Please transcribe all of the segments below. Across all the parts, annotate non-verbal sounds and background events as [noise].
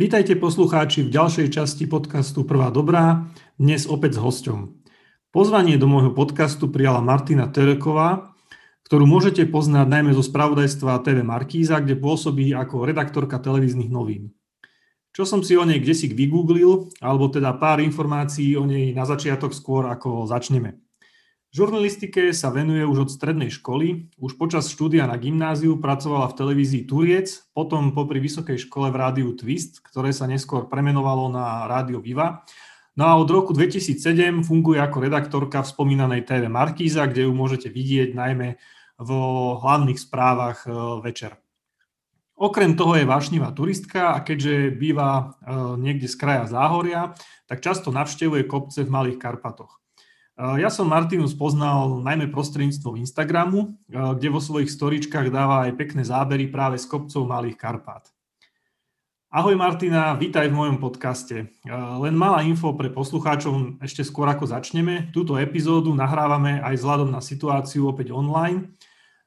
Vítajte poslucháči v ďalšej časti podcastu Prvá dobrá, dnes opäť s hosťom. Pozvanie do môjho podcastu prijala Martina Tereková, ktorú môžete poznať najmä zo spravodajstva TV Markíza, kde pôsobí ako redaktorka televíznych novín. Čo som si o nej kde si vygooglil, alebo teda pár informácií o nej na začiatok skôr, ako začneme. Žurnalistike sa venuje už od strednej školy, už počas štúdia na gymnáziu pracovala v televízii Turiec, potom popri vysokej škole v rádiu Twist, ktoré sa neskôr premenovalo na rádio Viva. No a od roku 2007 funguje ako redaktorka v spomínanej TV Markíza, kde ju môžete vidieť najmä vo hlavných správach e, večer. Okrem toho je vášnivá turistka a keďže býva e, niekde z kraja Záhoria, tak často navštevuje kopce v Malých Karpatoch. Ja som Martinu spoznal najmä prostredníctvom Instagramu, kde vo svojich storičkách dáva aj pekné zábery práve z kopcov Malých Karpát. Ahoj Martina, vítaj v mojom podcaste. Len malá info pre poslucháčov ešte skôr ako začneme. Túto epizódu nahrávame aj vzhľadom na situáciu opäť online.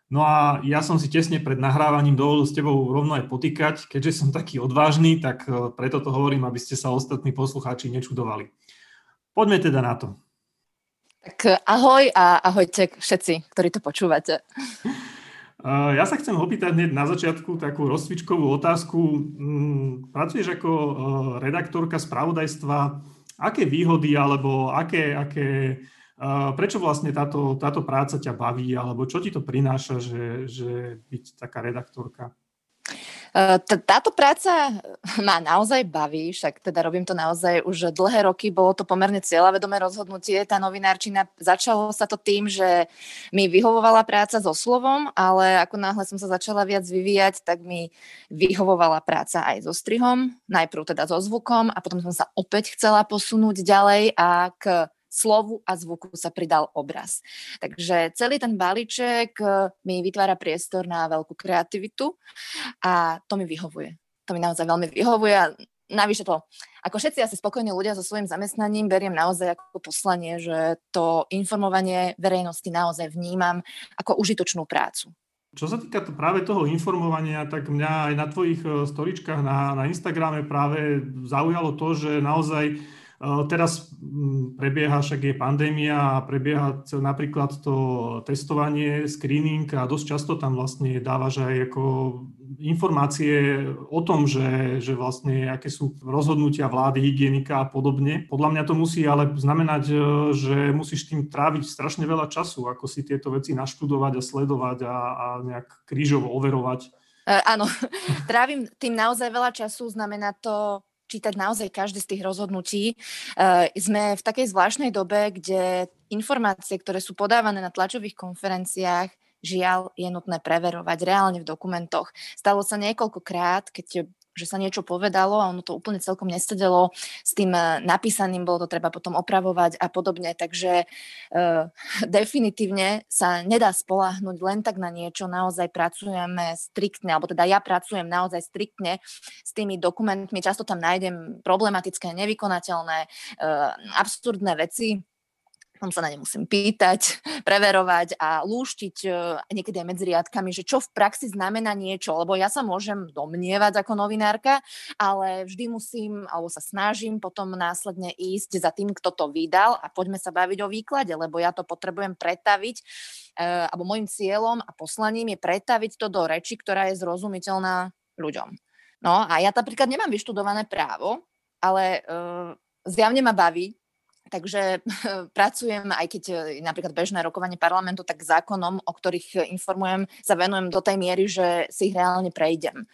No a ja som si tesne pred nahrávaním dovolil s tebou rovno aj potýkať. Keďže som taký odvážny, tak preto to hovorím, aby ste sa ostatní poslucháči nečudovali. Poďme teda na to. Tak ahoj a ahojte všetci, ktorí to počúvate. [laughs] Ja sa chcem opýtať hneď na začiatku takú rozcvičkovú otázku. Mm, pracuješ ako e, redaktorka spravodajstva. Aké výhody alebo aké, aké, prečo vlastne táto, táto práca ťa baví alebo čo ti to prináša, že, že byť taká redaktorka? Táto práca [laughs] ma naozaj baví, však teda robím to naozaj už dlhé roky, bolo to pomerne cieľavedomé rozhodnutie, tá novinárčina. Začalo sa to tým, že mi vyhovovala práca so slovom, ale ako náhle som sa začala viac vyvíjať, tak mi vyhovovala práca aj so strihom, najprv teda so zvukom a potom som sa opäť chcela posunúť ďalej a k slovu a zvuku sa pridal obraz. Takže celý ten balíček eh, mi vytvára priestor na veľkú kreativitu a to mi vyhovuje. To mi naozaj veľmi vyhovuje a navyše to, ako všetci asi spokojní ľudia so svojím zamestnaním, beriem naozaj ako poslanie, že to informovanie verejnosti naozaj vnímam ako užitočnú prácu. Čo sa týka práve toho informovania, tak mňa aj na tvojich eh, storičkách na, na Instagrame práve zaujalo to, že naozaj Teraz mm, prebieha, však je pandémia a prebieha napríklad to testovanie, screening a dosť často tam vlastne dávaš aj ako informácie o tom, že, že vlastne aké sú rozhodnutia vlády, hygienika a podobne. Podľa mňa to musí ale znamenať, e, že musíš tým tráviť strašne veľa času, ako si tieto veci naštudovať a sledovať a, a nejak krížovo overovať. Uh, áno, [laughs] trávim tým naozaj veľa času, znamená to čítať naozaj každé z tých rozhodnutí. Uh, sme v takej zvláštnej dobe, kde informácie, ktoré sú podávané na tlačových konferenciách, žiaľ je nutné preverovať reálne v dokumentoch. Stalo sa niekoľkokrát, keď že sa niečo povedalo a ono to úplne celkom nesedelo s tým eh, napísaným, bolo to treba potom opravovať a podobne, takže uh, [laughs] definitívne sa nedá spolahnuť len tak na niečo, naozaj pracujeme striktne, alebo teda ja pracujem naozaj striktne s tými dokumentmi, často tam nájdem problematické, nevykonateľné, uh, absurdné veci, potom sa na ne musím pýtať, [laughs] preverovať a lúštiť e, niekedy aj medzi riadkami, že čo v praxi znamená niečo, lebo ja sa môžem domnievať ako novinárka, ale vždy musím, alebo sa snažím potom následne ísť za tým, kto to vydal a poďme sa baviť o výklade, lebo ja to potrebujem pretaviť, e, alebo môjim cieľom a poslaním je pretaviť to do reči, ktorá je zrozumiteľná ľuďom. No a ja napríklad nemám vyštudované právo, ale uh, zjavne ma baví Takže [laughs] pracujem, aj keď e, napríklad bežné rokovanie parlamentu, tak zákonom, o ktorých informujem, sa venujem do tej miery, že si ich reálne prejdem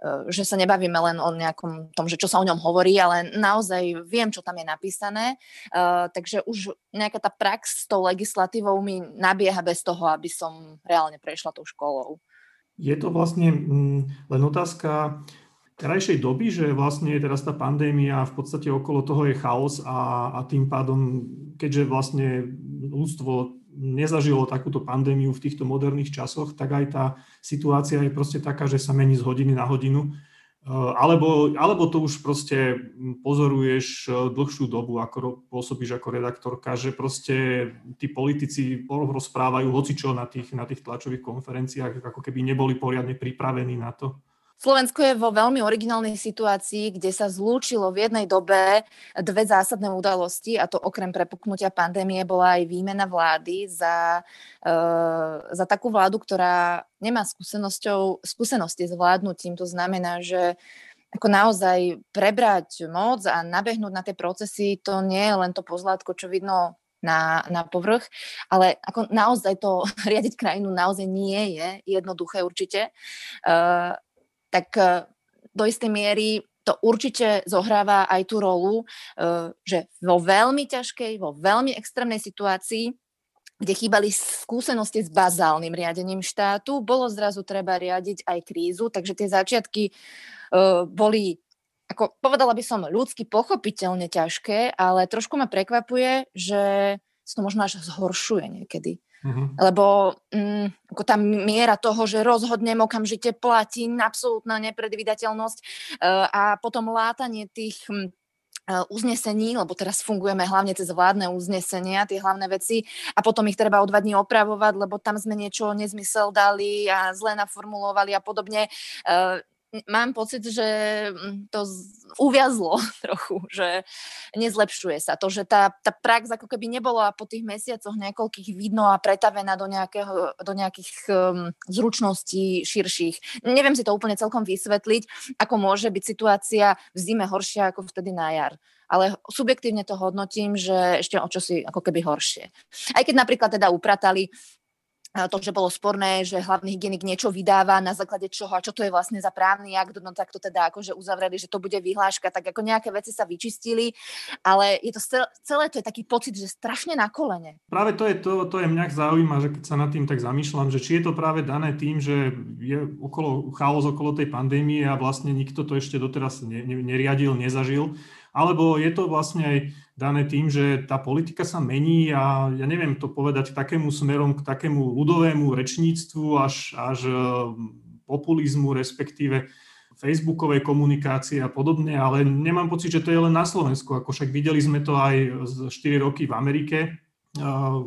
e, že sa nebavíme len o nejakom tom, že čo sa o ňom hovorí, ale naozaj viem, čo tam je napísané. Uh, takže už nejaká tá prax s tou legislatívou mi nabieha bez toho, aby som reálne prešla tou školou. Je to vlastne mm, len otázka krajšej doby, že vlastne teraz tá pandémia v podstate okolo toho je chaos a, a tým pádom, keďže vlastne ľudstvo nezažilo takúto pandémiu v týchto moderných časoch, tak aj tá situácia je proste taká, že sa mení z hodiny na hodinu. E, alebo, alebo to už proste pozoruješ e, dlhšiu dobu, ako pôsobíš ako redaktorka, že proste tí politici rozprávajú hocičo na tých, na tých tlačových konferenciách, ako keby neboli poriadne pripravení na to. Slovensko je vo veľmi originálnej situácii, kde sa zlúčilo v jednej dobe dve zásadné udalosti, a to okrem prepuknutia pandémie bola aj výmena vlády za, uh, za takú vládu, ktorá nemá skúsenosti s vládnutím. To znamená, že ako naozaj prebrať moc a nabehnúť na tie procesy, to nie je len to pozlátko, čo vidno na, na povrch, ale ako naozaj to [laughs] riadiť krajinu naozaj nie je jednoduché určite. Uh, tak e, do istej miery to určite zohráva aj tú rolu, e, že vo veľmi ťažkej, vo veľmi extrémnej situácii, kde chýbali skúsenosti s bazálnym riadením štátu, bolo zrazu treba riadiť aj krízu, takže tie začiatky e, boli ako povedala by som ľudsky pochopiteľne ťažké, ale trošku ma prekvapuje, že sa to možno až zhoršuje niekedy. Mm-hmm. Lebo mm, ako tá miera toho, že rozhodnem okamžite platí absolútna nepredvídateľnosť uh, a potom látanie tých hm, uh, uznesení, lebo teraz fungujeme hlavne cez vládne uznesenia, tie hlavné veci a potom ich treba o dva dní opravovať, lebo tam sme niečo nezmysel dali a zle naformulovali a podobne. Mám pocit, že mm, to uviazlo [laughs] trochu, že nezlepšuje sa. To, že tá, tá prax ako keby nebola po tých mesiacoch niekoľkých vidno a pretavená do, nejakého, do nejakých um, zručností širších. Neviem si to úplne celkom vysvetliť, ako môže byť situácia v zime horšia ako vtedy na jar ale subjektívne to hodnotím, že ešte o čosi ako keby horšie. Aj keď napríklad teda upratali to, že bolo sporné, že hlavný hygienik niečo vydáva, na základe čoho a čo to je vlastne za právny akt, no tak to teda akože uzavreli, že to bude vyhláška, tak ako nejaké veci sa vyčistili, ale je to celé, to je taký pocit, že strašne na kolene. Práve to je to, to je mňa zaujíma, že keď sa nad tým tak zamýšľam, že či je to práve dané tým, že je okolo, chaos okolo tej pandémie a vlastne nikto to ešte doteraz ne, ne, neriadil, nezažil, alebo je to vlastne aj dané tým, že tá politika sa mení a ja neviem to povedať takému smerom, k takému ľudovému rečníctvu až, až e, populizmu, respektíve facebookovej komunikácie a podobne, ale nemám pocit, že to je len na Slovensku, ako však videli sme to aj 4 roky v Amerike, e,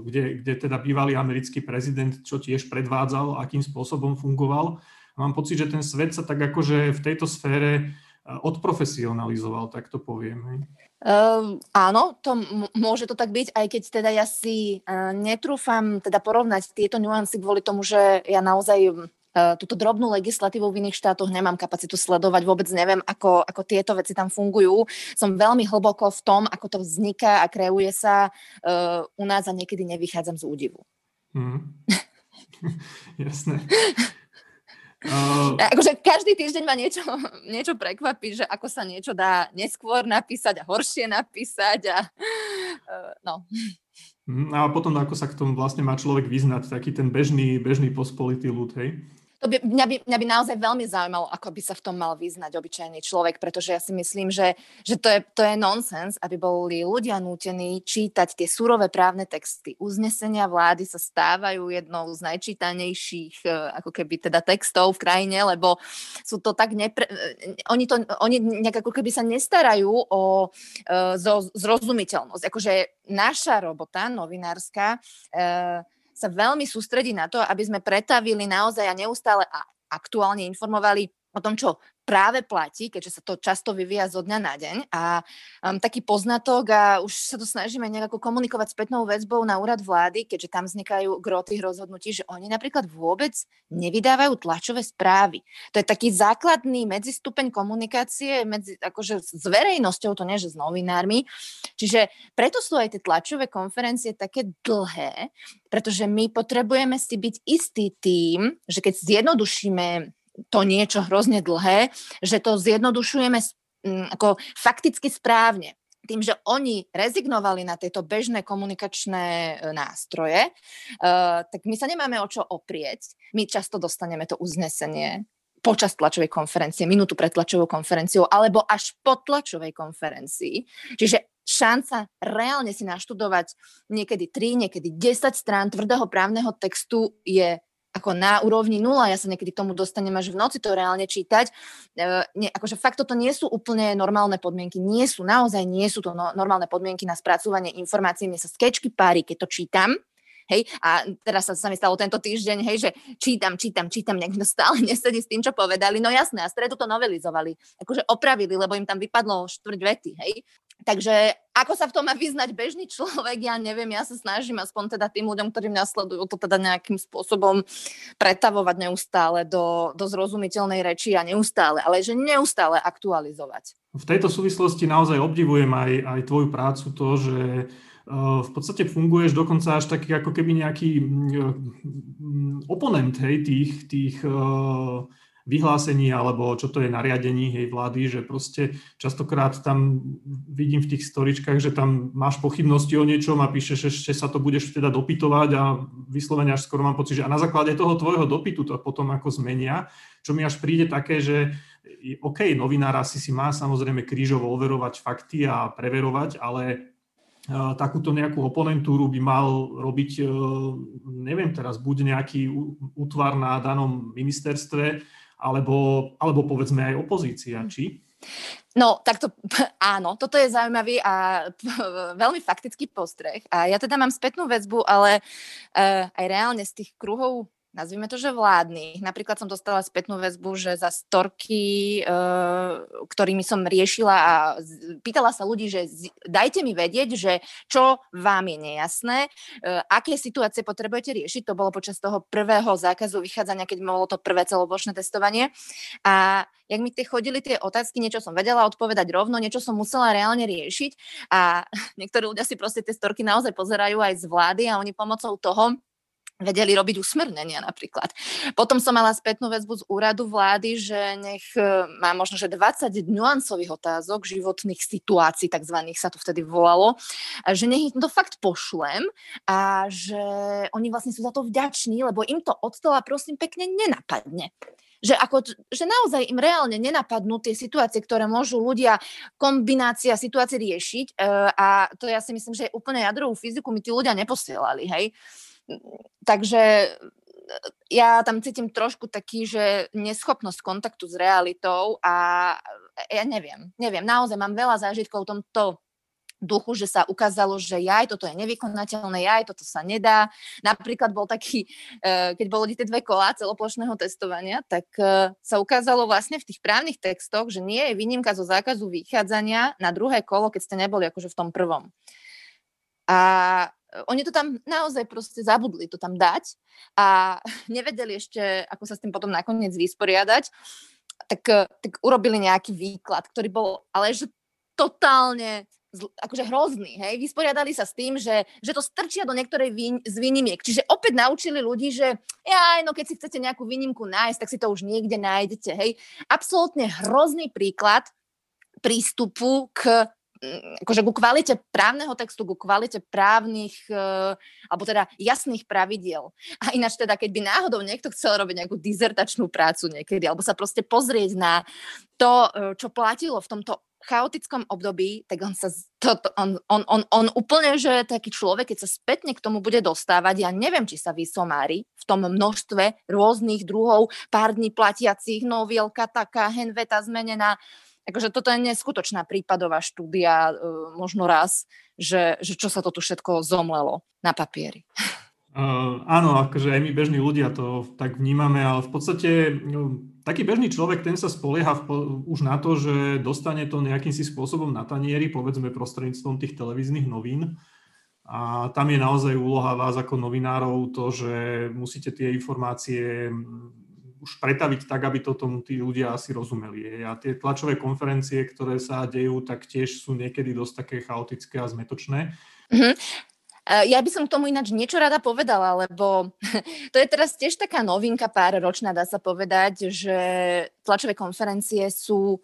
kde, kde teda bývalý americký prezident, čo tiež predvádzal, akým spôsobom fungoval. Mám pocit, že ten svet sa tak akože v tejto sfére odprofesionalizoval, tak to poviem. Uh, áno, to m- môže to tak byť, aj keď teda ja si uh, netrúfam teda porovnať tieto nuancy kvôli tomu, že ja naozaj uh, túto drobnú legislatívu v iných štátoch nemám kapacitu sledovať, vôbec neviem, ako, ako tieto veci tam fungujú. Som veľmi hlboko v tom, ako to vzniká a kreuje sa uh, u nás a niekedy nevychádzam z údivu. Mm. [laughs] Jasné. Uh, akože každý týždeň ma niečo, [laughs] niečo prekvapí, že ako sa niečo dá neskôr napísať a horšie napísať a uh, no. Mhm, a potom ako sa k tomu vlastne má človek vyznať, taký ten bežný, bežný pospolitý ľud, hej? To by, mňa, by, mňa by naozaj veľmi zaujímalo, ako by sa v tom mal vyznať obyčajný človek, pretože ja si myslím, že, že to, je, to je nonsens, aby boli ľudia nútení čítať tie surové právne texty. Uznesenia vlády sa stávajú jednou z najčítanejších e, ako keby teda textov v krajine, lebo sú to tak nepre... E, oni, to, oni nejak ako keby sa nestarajú o uh, zrozumiteľnosť. Akože naša robota novinárska uh, sa veľmi sústredí na to, aby sme pretavili naozaj a neustále a aktuálne informovali o tom, čo práve platí, keďže sa to často vyvíja zo dňa na deň. A um, taký poznatok a už sa to snažíme nejako komunikovať spätnou väzbou na úrad vlády, keďže tam vznikajú gro tých rozhodnutí, že oni napríklad vôbec nevydávajú tlačové správy. To je taký základný medzistupeň komunikácie medzi, akože s verejnosťou, to nie že s novinármi. Čiže preto sú aj tie tlačové konferencie také dlhé, pretože my potrebujeme si byť istý tým, že keď zjednodušíme to niečo hrozne dlhé, že to zjednodušujeme mm, ako fakticky správne tým, že oni rezignovali na tieto bežné komunikačné e, nástroje, uh, tak my sa nemáme o čo oprieť. My často dostaneme to uznesenie počas tlačovej konferencie, minútu pred tlačovou konferenciou, alebo až po tlačovej konferencii. Čiže šanca reálne si naštudovať niekedy 3, niekedy 10 strán tvrdého právneho textu je ako na úrovni nula, ja sa niekedy tomu dostanem až v noci to reálne čítať. E, nie, akože fakt toto nie sú úplne normálne podmienky, nie sú, naozaj nie sú to no, normálne podmienky na spracovanie informácií, mne sa skečky pári, keď to čítam, Hej, a teraz sa, sa mi stalo tento týždeň, hej, že čítam, čítam, čítam, niekto stále [laughs] nesedí s tým, čo povedali. No jasné, a stredu to novelizovali, akože opravili, lebo im tam vypadlo štvrť vety, hej. Takže ako sa v tom má vyznať bežný človek, ja neviem, ja sa snažím aspoň teda tým ľuďom, ktorí mňa sledujú, to teda nejakým spôsobom pretavovať neustále do, do zrozumiteľnej reči a neustále, ale že neustále aktualizovať. V tejto súvislosti naozaj obdivujem aj, aj tvoju prácu, to, že e, v podstate funguješ dokonca až taký ako keby nejaký oponent hej, tých, tých uh, vyhlásení alebo čo to je nariadení hej, vlády, že proste častokrát tam vidím v tých storičkách, že tam máš pochybnosti o niečom a píšeš, ešte sa to budeš teda dopytovať a vyslovene až skoro mám pocit, že a na základe toho tvojho dopytu to potom ako zmenia, čo mi až príde také, že OK, novinár asi si má samozrejme krížovo overovať fakty a preverovať, ale e, takúto nejakú oponentúru by mal robiť, e, neviem teraz, buď nejaký útvar na danom ministerstve, alebo, alebo povedzme aj opozícia, či? No, tak to [laughs] áno, toto je zaujímavý a [laughs] veľmi faktický postreh. A ja teda mám spätnú väzbu, ale uh, aj reálne z tých kruhov nazvime to, že vládnych. Napríklad som dostala spätnú väzbu, že za storky, e, ktorými som riešila a pýtala sa ľudí, že dajte mi vedieť, že čo vám je nejasné, e, aké situácie potrebujete riešiť. To bolo počas toho prvého zákazu vychádzania, keď bolo to prvé celoplošné testovanie. A jak mi tie chodili tie otázky, niečo som vedela odpovedať rovno, niečo som musela reálne riešiť a [laughs] niektorí ľudia si proste tie storky naozaj pozerajú aj z vlády a oni pomocou toho vedeli robiť usmrnenia napríklad. Potom som mala spätnú väzbu z úradu vlády, že nech e, má možno, že 20 nuancových otázok, životných situácií, takzvaných sa to vtedy volalo, že nech to fakt pošlem a že oni vlastne sú za to vďační, lebo im to od stola prosím pekne nenapadne že, ako, že naozaj im reálne nenapadnú tie situácie, ktoré môžu ľudia, kombinácia situácií riešiť e, a to ja si myslím, že je úplne jadrovú fyziku mi tí ľudia neposielali, hej. Takže e, ja tam cítim trošku taký, že neschopnosť kontaktu s realitou a ja neviem, neviem, naozaj mám veľa zážitkov v tomto duchu, že sa ukázalo, že jaj, toto je nevykonateľné, jaj, toto sa nedá. Napríklad bol taký, e, keď boli tie dve kolá celoplošného testovania, tak e, sa ukázalo vlastne v tých právnych textoch, že nie je výnimka zo zákazu vychádzania na druhé kolo, keď ste neboli akože v tom prvom. A oni to tam naozaj proste zabudli to tam dať a [laughs] nevedeli ešte, ako sa s tým potom nakoniec vysporiadať, tak, eh, tak urobili nejaký výklad, ktorý bol ale že totálne akože hrozný, hej, vysporiadali sa s tým, že, že to strčia do niektorej výn, z výnimiek. Čiže opäť naučili ľudí, že ja, no keď si chcete nejakú výnimku nájsť, tak si to už niekde nájdete, hej. Absolútne hrozný príklad prístupu k akože ku kvalite právneho textu, ku kvalite právnych, uh, alebo teda jasných pravidiel. A ináč teda, keď by náhodou niekto chcel robiť nejakú dizertačnú prácu niekedy, alebo sa proste pozrieť na to, uh, čo platilo v tomto chaotickom období, tak on sa, to, to, on, on, on, on úplne, že taký človek, keď sa spätne k tomu bude dostávať, ja neviem, či sa vysomári v tom množstve rôznych druhov, pár dní platiacich, novielka taká, henveta zmenená, akože toto je neskutočná prípadová štúdia, e, možno raz, že, že čo sa to tu všetko zomlelo na papieri. [laughs] Uh, áno, akože aj my bežní ľudia to tak vnímame, ale v podstate no, taký bežný človek, ten sa spolieha v, už na to, že dostane to nejakým si spôsobom na tanieri, povedzme prostredníctvom tých televíznych novín. A tam je naozaj úloha vás ako novinárov to, že musíte tie informácie už pretaviť tak, aby to tomu tí ľudia asi rozumeli. A tie tlačové konferencie, ktoré sa dejú, tak tiež sú niekedy dosť také chaotické a zmetočné. Mm-hmm. Ja by som k tomu ináč niečo rada povedala, lebo [laughs] to je teraz tiež taká novinka pár ročná, dá sa povedať, že tlačové konferencie sú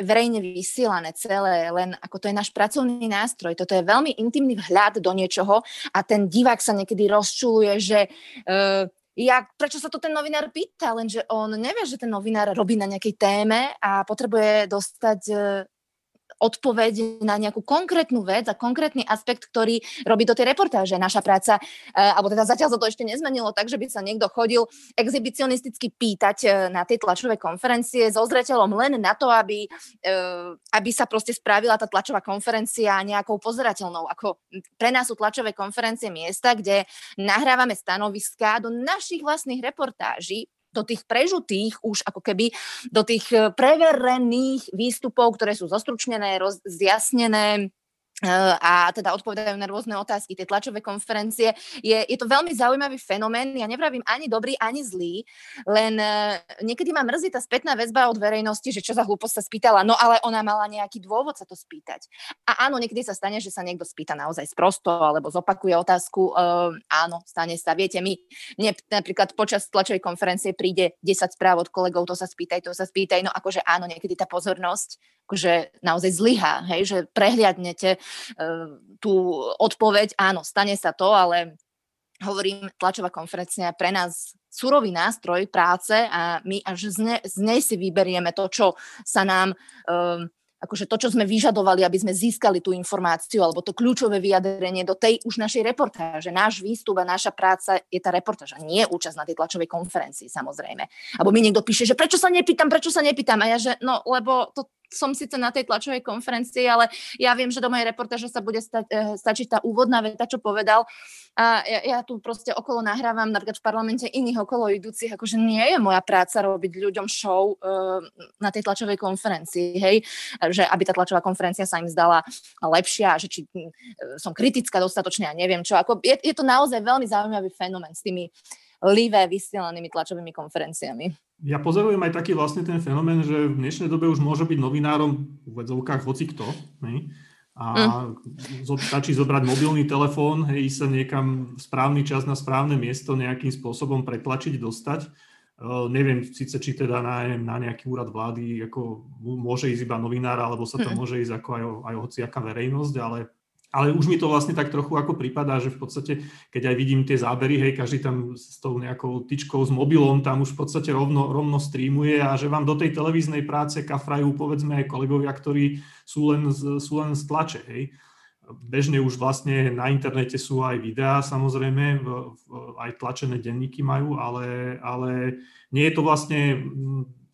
verejne vysielané celé, len ako to je náš pracovný nástroj. Toto je veľmi intimný vhľad do niečoho a ten divák sa niekedy rozčuluje, že uh, ja, prečo sa to ten novinár pýta, lenže on nevie, že ten novinár robí na nejakej téme a potrebuje dostať e, odpoveď na nejakú konkrétnu vec a konkrétny aspekt, ktorý robí do tej reportáže. Naša práca, uh, alebo teda zatiaľ sa to ešte nezmenilo tak, že by sa niekto chodil exhibicionisticky pýtať uh, na tej tlačovej konferencie so zreteľom len na to, aby, uh, aby sa proste spravila tá tlačová konferencia nejakou pozerateľnou. Ako pre nás sú tlačové konferencie miesta, kde nahrávame stanoviská do našich vlastných reportáží, do tých prežutých, už ako keby do tých eh, preverených výstupov, ktoré sú zostručnené, rozjasnené, a teda odpovedajú na rôzne otázky, tie tlačové konferencie. Je, je to veľmi zaujímavý fenomén, ja nevravím ani dobrý, ani zlý, len uh, niekedy ma mrzí tá spätná väzba od verejnosti, že čo za hlúposť sa spýtala, no ale ona mala nejaký dôvod sa to spýtať. A áno, niekedy sa stane, že sa niekto spýta naozaj sprosto, alebo zopakuje otázku, uh, áno, stane sa, viete, my, mne napríklad počas tlačovej konferencie príde 10 správ od kolegov, to sa spýtaj, to sa spýtaj, no akože áno, niekedy tá pozornosť akože naozaj zlyhá, hej, že prehliadnete tú odpoveď, áno, stane sa to, ale hovorím, tlačová konferencia pre nás surový nástroj práce a my až z, ne, z nej si vyberieme to, čo sa nám um, akože to, čo sme vyžadovali, aby sme získali tú informáciu alebo to kľúčové vyjadrenie do tej už našej reportáže. Náš výstup a naša práca je tá reportáža, nie účasť na tej tlačovej konferencii samozrejme. Alebo mi niekto píše, že prečo sa nepýtam, prečo sa nepýtam a ja, že no lebo to som síce na tej tlačovej konferencii, ale ja viem, že do mojej reportáže sa bude sta- eh, stačiť tá úvodná veta, čo povedal. A ja, ja tu proste okolo nahrávam napríklad v parlamente iných okolo idúcich, akože nie je moja práca robiť ľuďom show uh, na tej tlačovej konferencii, hej, že aby tá tlačová konferencia sa im zdala lepšia, že či uh, som kritická dostatočne a neviem čo. Ako, je, je to naozaj veľmi zaujímavý fenomén s tými livé vysielanými tlačovými konferenciami. Ja pozorujem aj taký vlastne ten fenomén, že v dnešnej dobe už môže byť novinárom v vedzovkách hoci kto. Ne? A mm. stačí zobrať mobilný telefón, hej, ísť sa niekam v správny čas na správne miesto nejakým spôsobom pretlačiť, dostať. Uh, neviem síce, či teda na, na nejaký úrad vlády ako môže ísť iba novinár, alebo sa to mm. môže ísť ako aj, aj hociaká verejnosť, ale ale už mi to vlastne tak trochu ako prípada, že v podstate, keď aj vidím tie zábery, hej, každý tam s tou nejakou tyčkou s mobilom tam už v podstate rovno, rovno streamuje a že vám do tej televíznej práce kafrajú povedzme aj kolegovia, ktorí sú len z, sú len z tlače, hej. Bežne už vlastne na internete sú aj videá, samozrejme, v, v, aj tlačené denníky majú, ale, ale nie je to vlastne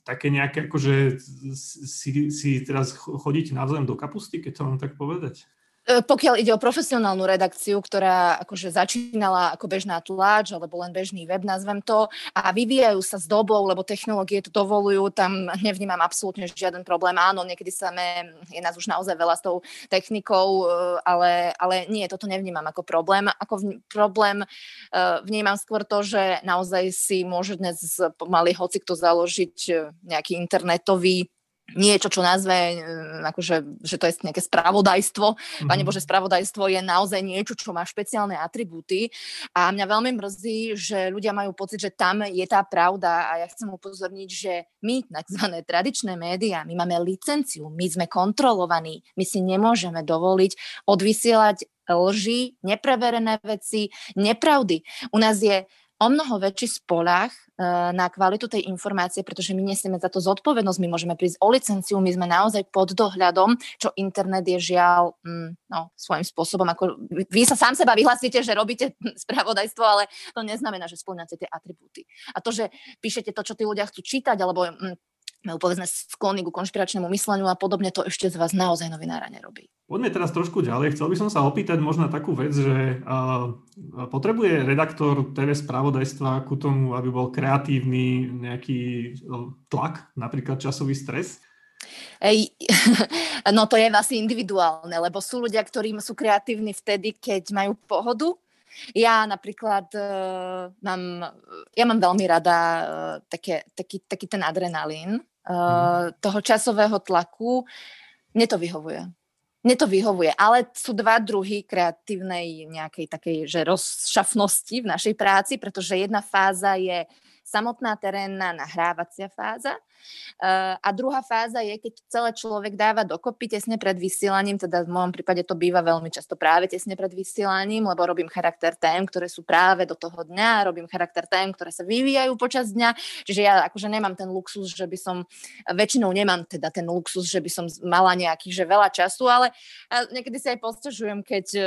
také nejaké, akože si, si teraz chodíte navzájom do kapusty, keď to mám tak povedať? E, pokiaľ ide o profesionálnu redakciu, ktorá akože začínala ako bežná tlač alebo len bežný web, nazvem to, a vyvíjajú sa s dobou, lebo technológie to dovolujú, tam nevnímam absolútne žiaden problém. Áno, niekedy sa me, je nás už naozaj veľa s tou technikou, e, ale, ale nie, toto nevnímam ako problém. Ako v, problém e, vnímam skôr to, že naozaj si môže dnes pomaly hoci kto založiť nejaký internetový niečo, čo nazve, mm, akože, že to je nejaké spravodajstvo. Mm-hmm. Pane Bože, spravodajstvo je naozaj niečo, čo má špeciálne atribúty a mňa veľmi mrzí, že ľudia majú pocit, že tam je tá pravda a ja chcem upozorniť, že my, tzv. tradičné médiá, my máme licenciu, my sme kontrolovaní, my si nemôžeme dovoliť odvysielať lži, nepreverené veci, nepravdy. U nás je o mnoho väčší spolach uh, na kvalitu tej informácie, pretože my nesieme za to zodpovednosť, my môžeme prísť o licenciu, my sme naozaj pod dohľadom, čo internet je žiaľ mm, no, svojím spôsobom, ako vy sa sám seba vyhlásite, že robíte [laughs] spravodajstvo, ale to neznamená, že splňate tie atribúty. A to, že píšete to, čo tí ľudia chcú čítať, alebo mm, majú povedzme sklony ku konšpiračnému mysleniu a podobne, to ešte z vás naozaj novinára nerobí. Poďme teraz trošku ďalej. Chcel by som sa opýtať možno takú vec, že uh, potrebuje redaktor TV spravodajstva ku tomu, aby bol kreatívny nejaký tlak, napríklad časový stres? Ej, [laughs] no to je asi individuálne, lebo sú ľudia, ktorí sú kreatívni vtedy, keď majú pohodu ja napríklad uh, mám, ja mám veľmi rada uh, také, taký, taký ten adrenalín uh, mm. toho časového tlaku. Mne to vyhovuje. Mne to vyhovuje, ale sú dva druhy kreatívnej nejakej takej, že rozšafnosti v našej práci, pretože jedna fáza je samotná terénna nahrávacia fáza. Uh, a druhá fáza je, keď celé človek dáva dokopy tesne pred vysielaním, teda v mojom prípade to býva veľmi často práve tesne pred vysielaním, lebo robím charakter tém, ktoré sú práve do toho dňa, robím charakter tém, ktoré sa vyvíjajú počas dňa, čiže ja akože nemám ten luxus, že by som, väčšinou nemám teda ten luxus, že by som mala nejaký, že veľa času, ale niekedy si aj postažujem, keď uh,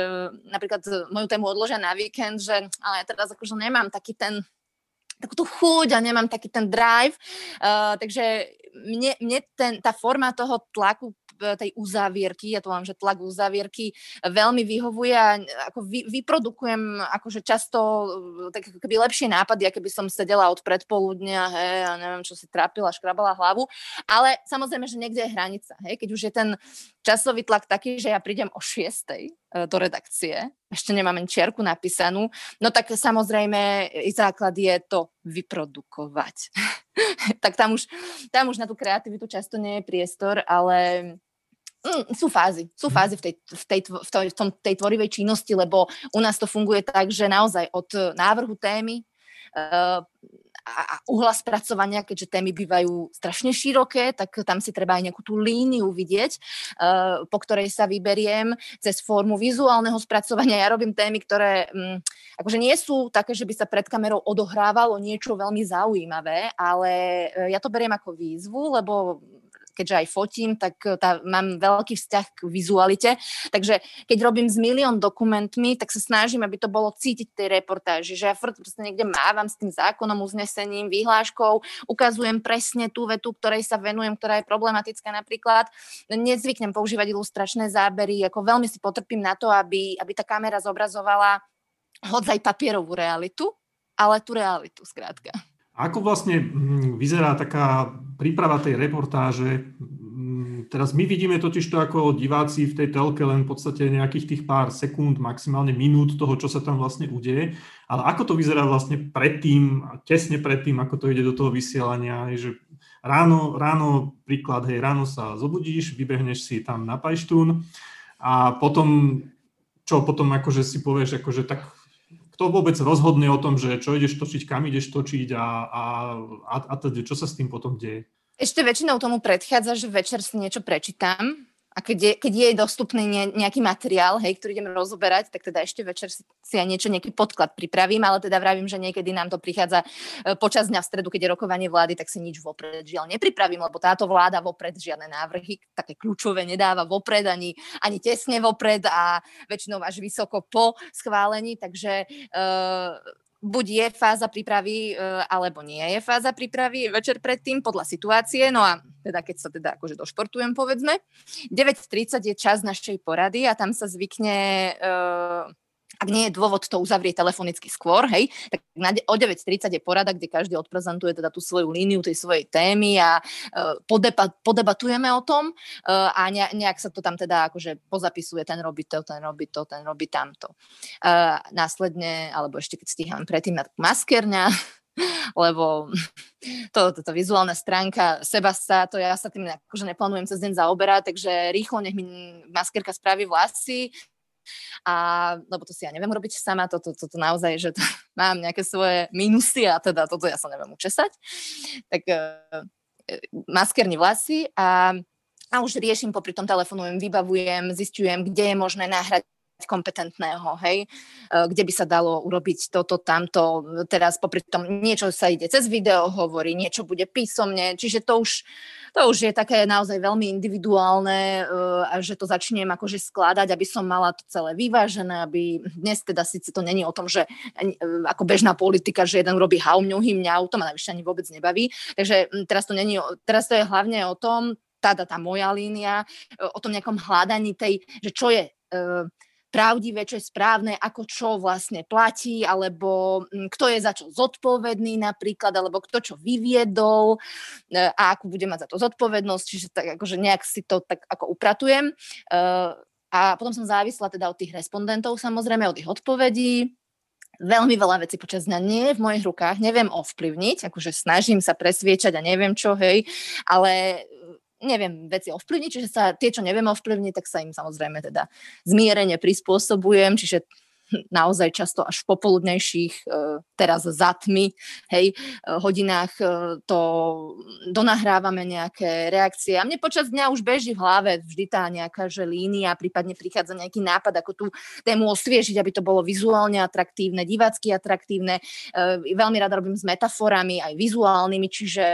napríklad moju tému odložia na víkend, že ale ja teraz akože nemám taký ten takú tú chuť a nemám taký ten drive. Uh, takže mne, mne ten, tá forma toho tlaku tej uzávierky, ja to mám, že tlak uzávierky veľmi vyhovuje a ako vy, vyprodukujem akože často tak keby lepšie nápady, aké by som sedela od predpoludnia, hej, a neviem, čo si trápila, škrabala hlavu, ale samozrejme, že niekde je hranica, hej, keď už je ten časový tlak taký, že ja prídem o 6 e, do redakcie, ešte nemám ani čiarku napísanú, no tak samozrejme základ je to vyprodukovať. [laughs] tak tam už, tam už na tú kreativitu často nie je priestor, ale Mm, sú fázy. Sú mhm. fázy v tej, v, tej, v, tej, v tom, tej tvorivej činnosti, lebo u nás to funguje tak, že naozaj od návrhu témy uh, a uhla spracovania, keďže témy bývajú strašne široké, tak tam si treba aj nejakú tú líniu vidieť, uh, po ktorej sa vyberiem cez formu vizuálneho spracovania. Ja robím témy, ktoré um, akože nie sú také, že by sa pred kamerou odohrávalo niečo veľmi zaujímavé, ale uh, ja to beriem ako výzvu, lebo keďže aj fotím, tak eh, tá, mám veľký vzťah k vizualite. Takže keď robím s milión dokumentmi, tak sa snažím, aby to bolo cítiť tej reportáži, že ja furt niekde mávam s tým zákonom, uznesením, vyhláškou, ukazujem presne tú vetu, ktorej sa venujem, ktorá je problematická napríklad. Nezvyknem používať ilustračné zábery, ako veľmi si potrpím na to, aby, aby tá kamera zobrazovala hodzaj papierovú realitu, ale tú realitu skrátka. Ako vlastne mm, vyzerá taká príprava tej reportáže? Mm, teraz my vidíme totiž to ako diváci v tej telke len v podstate nejakých tých pár sekúnd, maximálne minút toho, čo sa tam vlastne udeje. Ale ako to vyzerá vlastne predtým, tesne predtým, ako to ide do toho vysielania, že ráno, ráno príklad, hej, ráno sa zobudíš, vybehneš si tam na pajštún a potom, čo potom akože si povieš, akože tak kto vôbec rozhodne o tom, že čo ideš točiť, kam ideš točiť a, a, a, a teda, čo sa s tým potom deje? Ešte väčšinou tomu predchádza, že večer si niečo prečítam, a keď je, keď je dostupný ne, nejaký materiál, hej, ktorý ideme rozoberať, tak teda ešte večer si, si aj niečo, nejaký podklad pripravím, ale teda vravím, že niekedy nám to prichádza e, počas dňa v stredu, keď je rokovanie vlády, tak si nič vopred žiaľ nepripravím, lebo táto vláda vopred žiadne návrhy také kľúčové nedáva vopred, ani, ani tesne vopred a väčšinou až vysoko po schválení, takže uh, buď je fáza prípravy, e, alebo nie je fáza prípravy večer predtým, podľa situácie. No a teda keď sa teda akože došportujem, povedzme. 9.30 je čas našej porady a tam sa zvykne uh, ak nie je dôvod to uzavrieť telefonicky skôr, hej, tak na, o 9.30 je porada, kde každý odprezentuje teda tú svoju líniu tej svojej témy a uh, podeba, podebatujeme o tom uh, a ne, nejak sa to tam teda akože pozapisuje, ten robí to, ten robí to, ten robí tamto. Uh, následne, alebo ešte keď stíham predtým na maskerňa, [laughs] lebo [laughs] to, to, to vizuálna stránka seba sa, to ja sa tým akože neplánujem cez deň zaoberať, takže rýchlo nech mi maskerka spraví vlasy, a, lebo to si ja neviem urobiť sama, toto to, to, to naozaj, že to, [laughs] mám nejaké svoje minusy a teda toto ja sa neviem učesať. Tak uh, maskerní vlasy a, a už riešim popri tom telefonujem, vybavujem, zistujem, kde je možné nahrať kompetentného, hej, e, kde by sa dalo urobiť toto, tamto, teraz popri tom niečo sa ide cez video hovorí, niečo bude písomne, čiže to už, to už je také naozaj veľmi individuálne e, a že to začnem akože skladať, aby som mala to celé vyvážené, aby dnes teda síce to není o tom, že e, ako bežná politika, že jeden robí haumňu, hymňa, to ma navyše ani vôbec nebaví, takže teraz to není, teraz to je hlavne o tom, tá, tá moja línia, o tom nejakom hľadaní tej, že čo je pravdivé, čo je správne, ako čo vlastne platí, alebo mm, kto je za čo zodpovedný napríklad, alebo kto čo vyviedol e, a akú bude mať za to zodpovednosť, čiže tak akože nejak si to tak ako upratujem. E, a potom som závisla teda od tých respondentov samozrejme, od ich odpovedí, veľmi veľa vecí počas dňa nie je v mojich rukách, neviem ovplyvniť, akože snažím sa presviečať a neviem čo, hej, ale neviem veci ovplyvniť, čiže sa tie, čo neviem ovplyvniť, tak sa im samozrejme teda zmierene prispôsobujem, čiže naozaj často až v popoludnejších, e, teraz za tmy, hej, e, hodinách e, to donahrávame nejaké reakcie. A mne počas dňa už beží v hlave vždy tá nejaká že línia, prípadne prichádza nejaký nápad, ako tú tému osviežiť, aby to bolo vizuálne atraktívne, divácky atraktívne. Veľmi rada robím s metaforami, aj vizuálnymi, čiže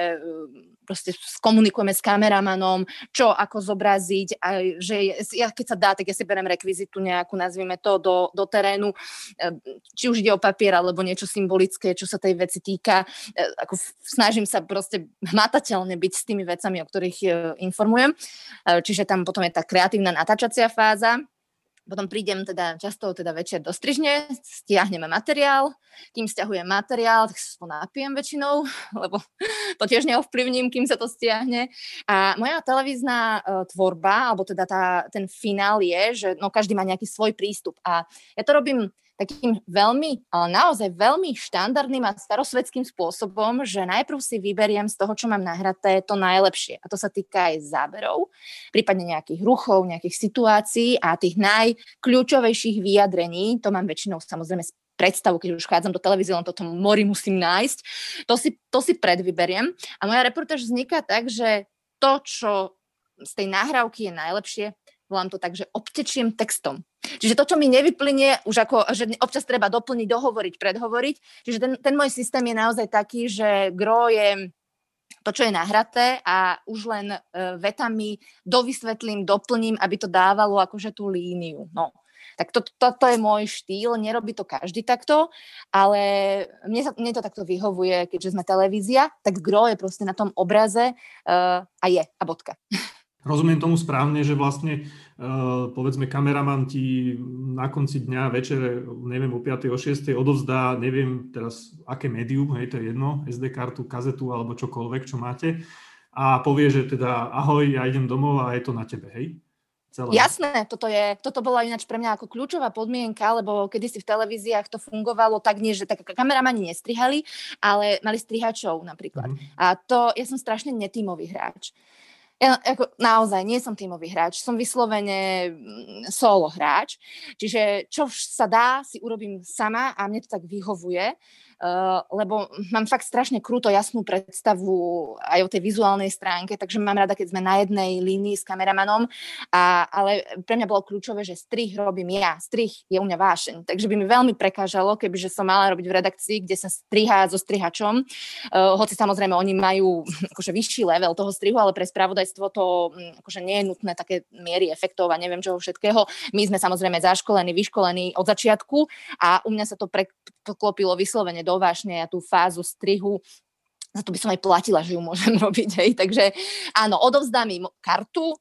proste komunikujeme s kameramanom, čo ako zobraziť, a že ja, keď sa dá, tak ja si berem rekvizitu nejakú, nazvime to, do, do terénu, e, či už ide o papier, alebo niečo symbolické, čo sa tej veci týka. E, ako snažím sa proste hmatateľne byť s tými vecami, o ktorých e, informujem. Čiže tam potom je tá kreatívna natáčacia fáza, potom prídem teda často teda večer do strižne, stiahneme materiál, kým stiahujem materiál, tak to napijem väčšinou, [laughs] lebo to tiež neovplyvním, kým sa to stiahne. A moja televízna uh, tvorba, alebo teda tá, ten finál je, že no, každý má nejaký svoj prístup. A ja to robím takým veľmi, ale naozaj veľmi štandardným a starosvedským spôsobom, že najprv si vyberiem z toho, čo mám nahraté, to najlepšie. A to sa týka aj záberov, prípadne nejakých ruchov, nejakých situácií a tých najkľúčovejších vyjadrení, to mám väčšinou samozrejme predstavu, keď už chádzam do televízie, len toto mori musím nájsť. To si, to si predvyberiem. A moja reportáž vzniká tak, že to, čo z tej nahrávky je najlepšie, volám to tak, že obtečiem textom. Čiže to, čo mi nevyplynie, už ako, že občas treba doplniť, dohovoriť, predhovoriť. Čiže ten, ten môj systém je naozaj taký, že gro je to, čo je nahraté a už len uh, vetami dovysvetlím, doplním, aby to dávalo akože tú líniu. No. Tak to, to, to je môj štýl, nerobí to každý takto, ale mne, sa, mne to takto vyhovuje, keďže sme televízia, tak gro je proste na tom obraze uh, a je a bodka. [laughs] Rozumiem tomu správne, že vlastne uh, povedzme kameraman ti na konci dňa, večer, neviem, o 5. o 6. odovzdá, neviem teraz aké médium, hej, to je jedno, SD kartu, kazetu alebo čokoľvek, čo máte a povie, že teda ahoj, ja idem domov a je to na tebe, hej? Celé. Jasné, toto, je, toto bola ináč pre mňa ako kľúčová podmienka, lebo kedysi v televíziách to fungovalo tak nie, že tak kameramani nestrihali, ale mali strihačov napríklad. Mm-hmm. A to, ja som strašne netímový hráč ja ako, naozaj nie som tímový hráč, som vyslovene mm, solo hráč, čiže čo sa dá, si urobím sama a mne to tak vyhovuje. Eh, lebo mám fakt strašne krúto jasnú predstavu aj o tej vizuálnej stránke, takže mám rada, keď sme na jednej línii s kameramanom, a, ale pre mňa bolo kľúčové, že strih robím ja, strih je u mňa vášeň, takže by mi veľmi prekážalo, kebyže som mala robiť v redakcii, kde sa striha so strihačom, uh, hoci samozrejme oni majú [laughs] akože vyšší level toho strihu, ale pre spravodajstvo to um, akože nie je nutné také miery efektov a neviem čoho všetkého. My sme samozrejme zaškolení, vyškolení od začiatku a u mňa sa to preklopilo vyslovene do vášne a tú fázu strihu za to by som aj platila, že ju môžem [laughs] robiť. Hej. Takže áno, odovzdám im kartu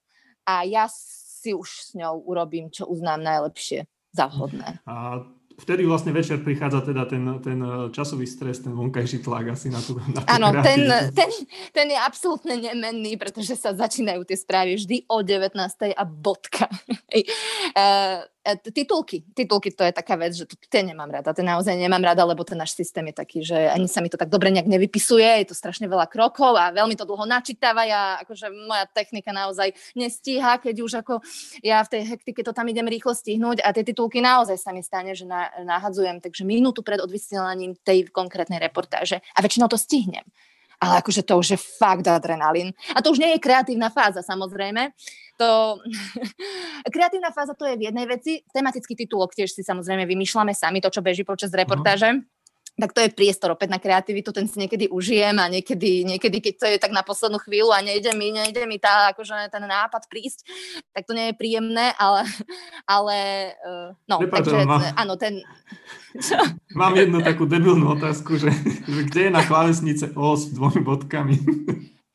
a ja si už s ňou urobím, čo uznám najlepšie za vhodné. A vtedy vlastne večer prichádza teda ten, ten časový stres, ten vonkajší tlak asi na tú Áno, ten, ten, ten je absolútne nemenný, pretože sa začínajú tie správy vždy o 19. a bodka. uh, E, titulky. Titulky to je taká vec, že to, tie nemám rada. Ten naozaj nemám rada, lebo ten náš systém je taký, že ani sa mi to tak dobre nejak nevypisuje, je to strašne veľa krokov a veľmi to dlho načítava. Ja, akože moja technika naozaj nestíha, keď už ako ja v tej hektike to tam idem rýchlo stihnúť a tie titulky naozaj sa mi stane, že na, nahadzujem, takže minútu pred odvysielaním tej konkrétnej reportáže a väčšinou to stihnem ale akože to už je fakt adrenalín. A to už nie je kreatívna fáza, samozrejme. To... [laughs] kreatívna fáza to je v jednej veci. Tematický titulok tiež si samozrejme vymýšľame sami, to, čo beží počas reportáže. Uh-huh tak to je priestor opäť na kreativitu, ten si niekedy užijem a niekedy, niekedy, keď to je tak na poslednú chvíľu a nejde mi, nejde mi tá, akože ten nápad prísť, tak to nie je príjemné, ale, ale uh, no, Prepáč, takže mám, áno, ten... [laughs] Mám jednu takú debilnú otázku, že, že kde je na klávesnice O s dvomi bodkami?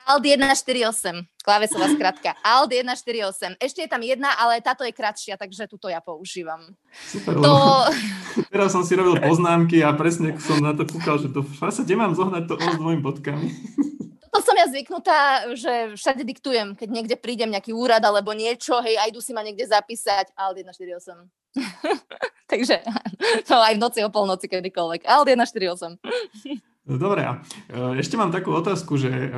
Alt 148, klávesová skratka. Alt 148. Ešte je tam jedna, ale táto je kratšia, takže túto ja používam. Super, to... [laughs] teraz som si robil poznámky a presne som na to kúkal, že to fasa, kde mám zohnať to s dvojimi bodkami? [laughs] To som ja zvyknutá, že všade diktujem, keď niekde prídem nejaký úrad alebo niečo, hej, a idú si ma niekde zapísať. Alt 148. [laughs] Takže to aj v noci o polnoci kedykoľvek. Alt 148. Dobre, a e, ešte mám takú otázku, že e,